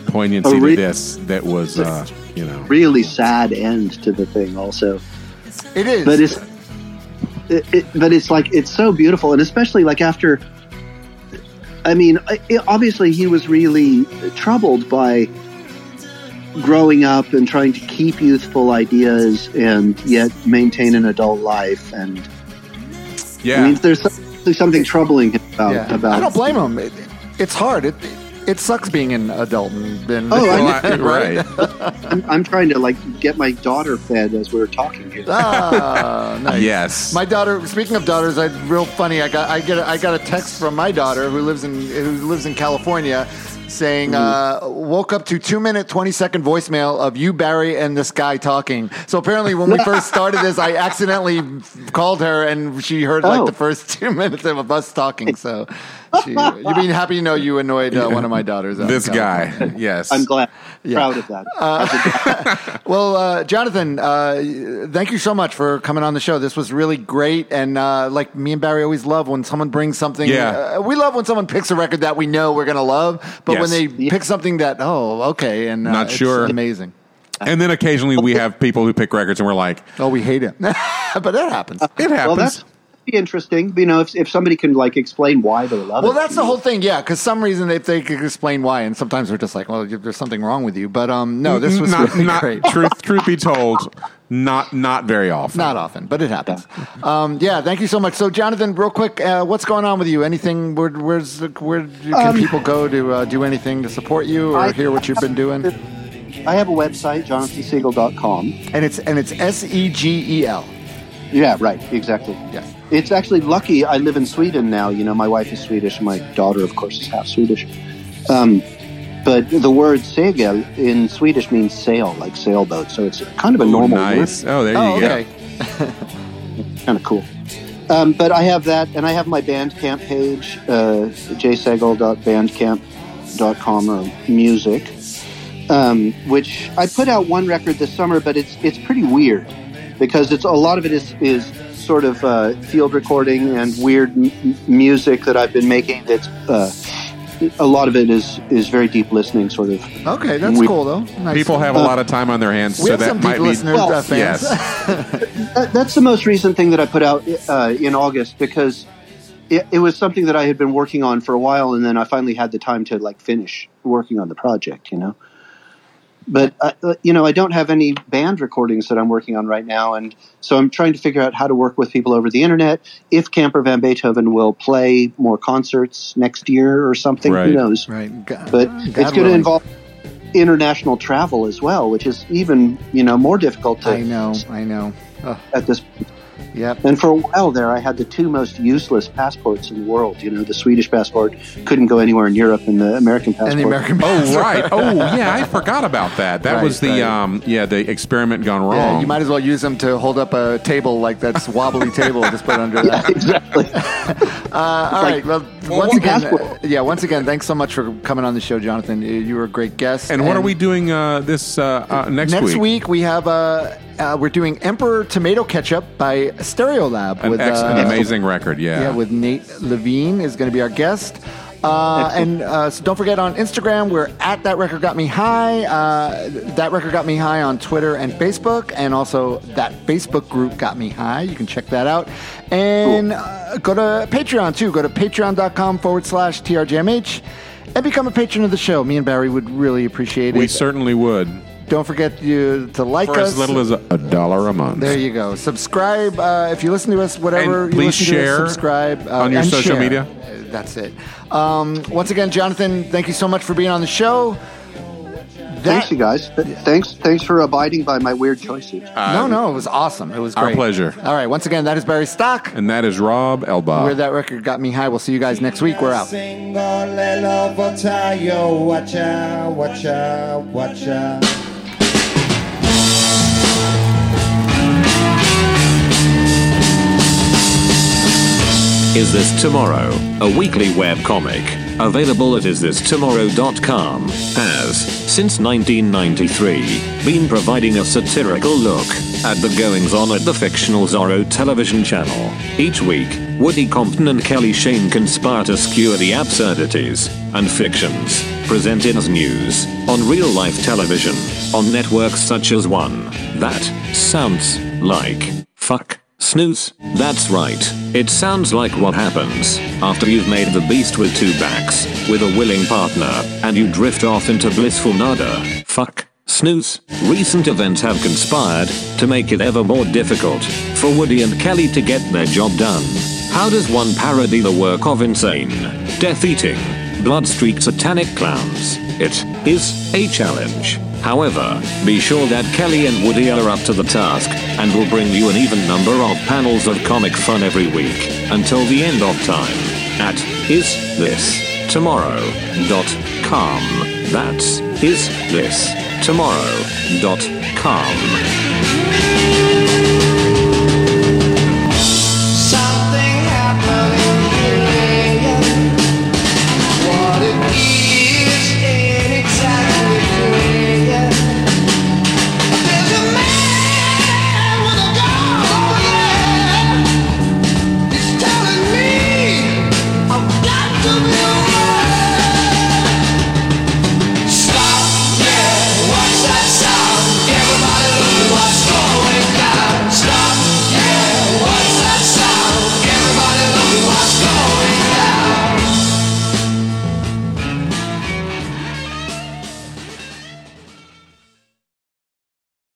poignancy A re- to this that was, uh, you know, Really sad end to the thing, also. it is. But it's it, it, but it's like it's so beautiful, and especially like after. I mean, it, obviously he was really troubled by growing up and trying to keep youthful ideas and yet maintain an adult life. And yeah. I mean, there's something, something troubling about yeah. about. I don't blame him. It, it's hard. It, it sucks being an adult and been. Oh, I Well, <laughs> know. I- right. <laughs> I'm, I'm trying to like get my daughter fed as we're talking here. Ah, <laughs> nice. Yes. My daughter. Speaking of daughters, I real funny. I got I get a, I got a text from my daughter who lives in who lives in California, saying uh, woke up to two minute twenty second voicemail of you Barry and this guy talking. So apparently, when we <laughs> first started this, I accidentally called her and she heard like Oh. the first two <laughs> minutes of us talking. So she, you'd be happy to know you annoyed uh, one of my daughters. this guy, yes. I'm glad, Yeah. proud of that. As a dad. Well, uh, Jonathan, uh, thank you so much for coming on the show. This was really great, and uh, like me and Barry always love when someone brings something. Yeah. uh, we love when someone picks a record that we know we're gonna love, but when they Yeah. pick something that oh okay, and uh, Not it's sure. amazing. And then occasionally we have people who pick records and we're like, Oh, we hate it, <laughs> but that happens. it happens. well, that's be interesting. You know, if, if somebody can like explain why they love it. Well, that's the whole thing, yeah. Because some reason if they could explain why, and sometimes we're just like, well, there's something wrong with you. But um, no, this was not, really not great. truth. <laughs> Truth be told, not not very often. Not often, but it happens. Um, yeah, thank you so much. So, Jonathan, real quick, uh, what's going on with you? Anything? Where, where's where can people go to uh, do anything to support you or I- hear what you've been doing? I have a website, jonathansegel.com. And it's and it's S E G E L. Yeah, right, exactly. Yes. It's actually lucky I live in Sweden now. You know, my wife is Swedish, my daughter, of course, is half Swedish. Um, but the word segel in Swedish means sail, like sailboat. So it's kind of a Ooh, normal word. Oh, there Oh, you okay. <laughs> kind of cool. Um, but I have that, and I have my Bandcamp page, uh, jsegel.bandcamp.com or music, um, which I put out one record this summer, but it's it's pretty weird because it's a lot of it is is sort of uh, field recording and weird m- m- music that I've been making. That's uh, a lot of it is is very deep listening, sort of. Okay, that's We- cool though. Nice. People have a lot of time on their hands, we so have that some might deep be listeners, Well, uh, fans. yes. <laughs> That, that's the most recent thing that I put out uh, in August because it, it was something that I had been working on for a while, and then I finally had the time to like finish working on the project. You know. But uh, uh, you know, I don't have any band recordings that I'm working on right now, and so I'm trying to figure out how to work with people over the internet. If Camper Van Beethoven will play more concerts next year or something, Right. who knows? Right. Go- But God it's going to involve international travel as well, which is even you know more difficult to I know. I know. Ugh, at this. Yep. And for a while there, I had the two most useless passports in the world. You know, the Swedish passport couldn't go anywhere in Europe, and the American passport. And the American. <laughs> passport. Oh right. Oh yeah, I forgot about that. That Right, was the right. um yeah the experiment gone wrong. Yeah, you might as well use them to hold up a table like that's <laughs> wobbly table. Just put it under <laughs> that. exactly. Uh, all right. like Well, one once again, passport. uh, yeah. Once again, thanks so much for coming on the show, Jonathan. You you were a great guest. And what are we doing uh, this uh, uh, next, Next week? Next week we have uh, uh, we're doing Emperor Tomato Ketchup by Stereolab An, with ex- uh, an amazing record. Yeah. Yeah, with Nate Levine is going to be our guest. Uh, <laughs> and uh, so don't forget on Instagram, we're at That Record Got Me High. Uh, that Record Got Me High on Twitter and Facebook, and also that Facebook group Got Me High. You can check that out. And uh, go to Patreon too. Go to patreon.com forward slash TRJMH and become a patron of the show. Me and Barry would really appreciate it. we certainly would. Don't forget you to like For us. as little as a, a dollar a month. There you go. Subscribe uh, if you listen to us. Whatever And you please listen to us, share subscribe uh, on your and social share. media. Uh, That's it. Um, once again, Jonathan, thank you so much for being on the show. Thanks, you guys. Th- Thanks, thanks for abiding by my weird choices. no, no, it was awesome. It was Our great. pleasure. All right, once again, that is Barry Stock. And that is Rob Elba. Where that record got me high. We'll see you guys next week. We're out. Sing all love yo, watch out, watch out, watch out. Is This Tomorrow, a weekly web comic, available at isthistomorrow.com, has, since 1993, been providing a satirical look at the goings on at the fictional Zorro television channel. Each week, Woody Compton and Kelly Shane conspire to skewer the absurdities and fictions presented as news on real life television on networks such as One. That sounds like fuck. Snooze. That's right. It sounds like what happens after you've made the beast with two backs, with a willing partner, and you drift off into blissful nada. Fuck. Snooze. Recent events have conspired to make it ever more difficult for Woody and Kelly to get their job done. How does one parody the work of insane, death eating, blood streaked satanic clowns? It is a challenge. However, be sure that Kelly and Woody are up to the task and will bring you an even number of panels of comic fun every week until the end of time at isthistomorrow.com. That's isthistomorrow.com.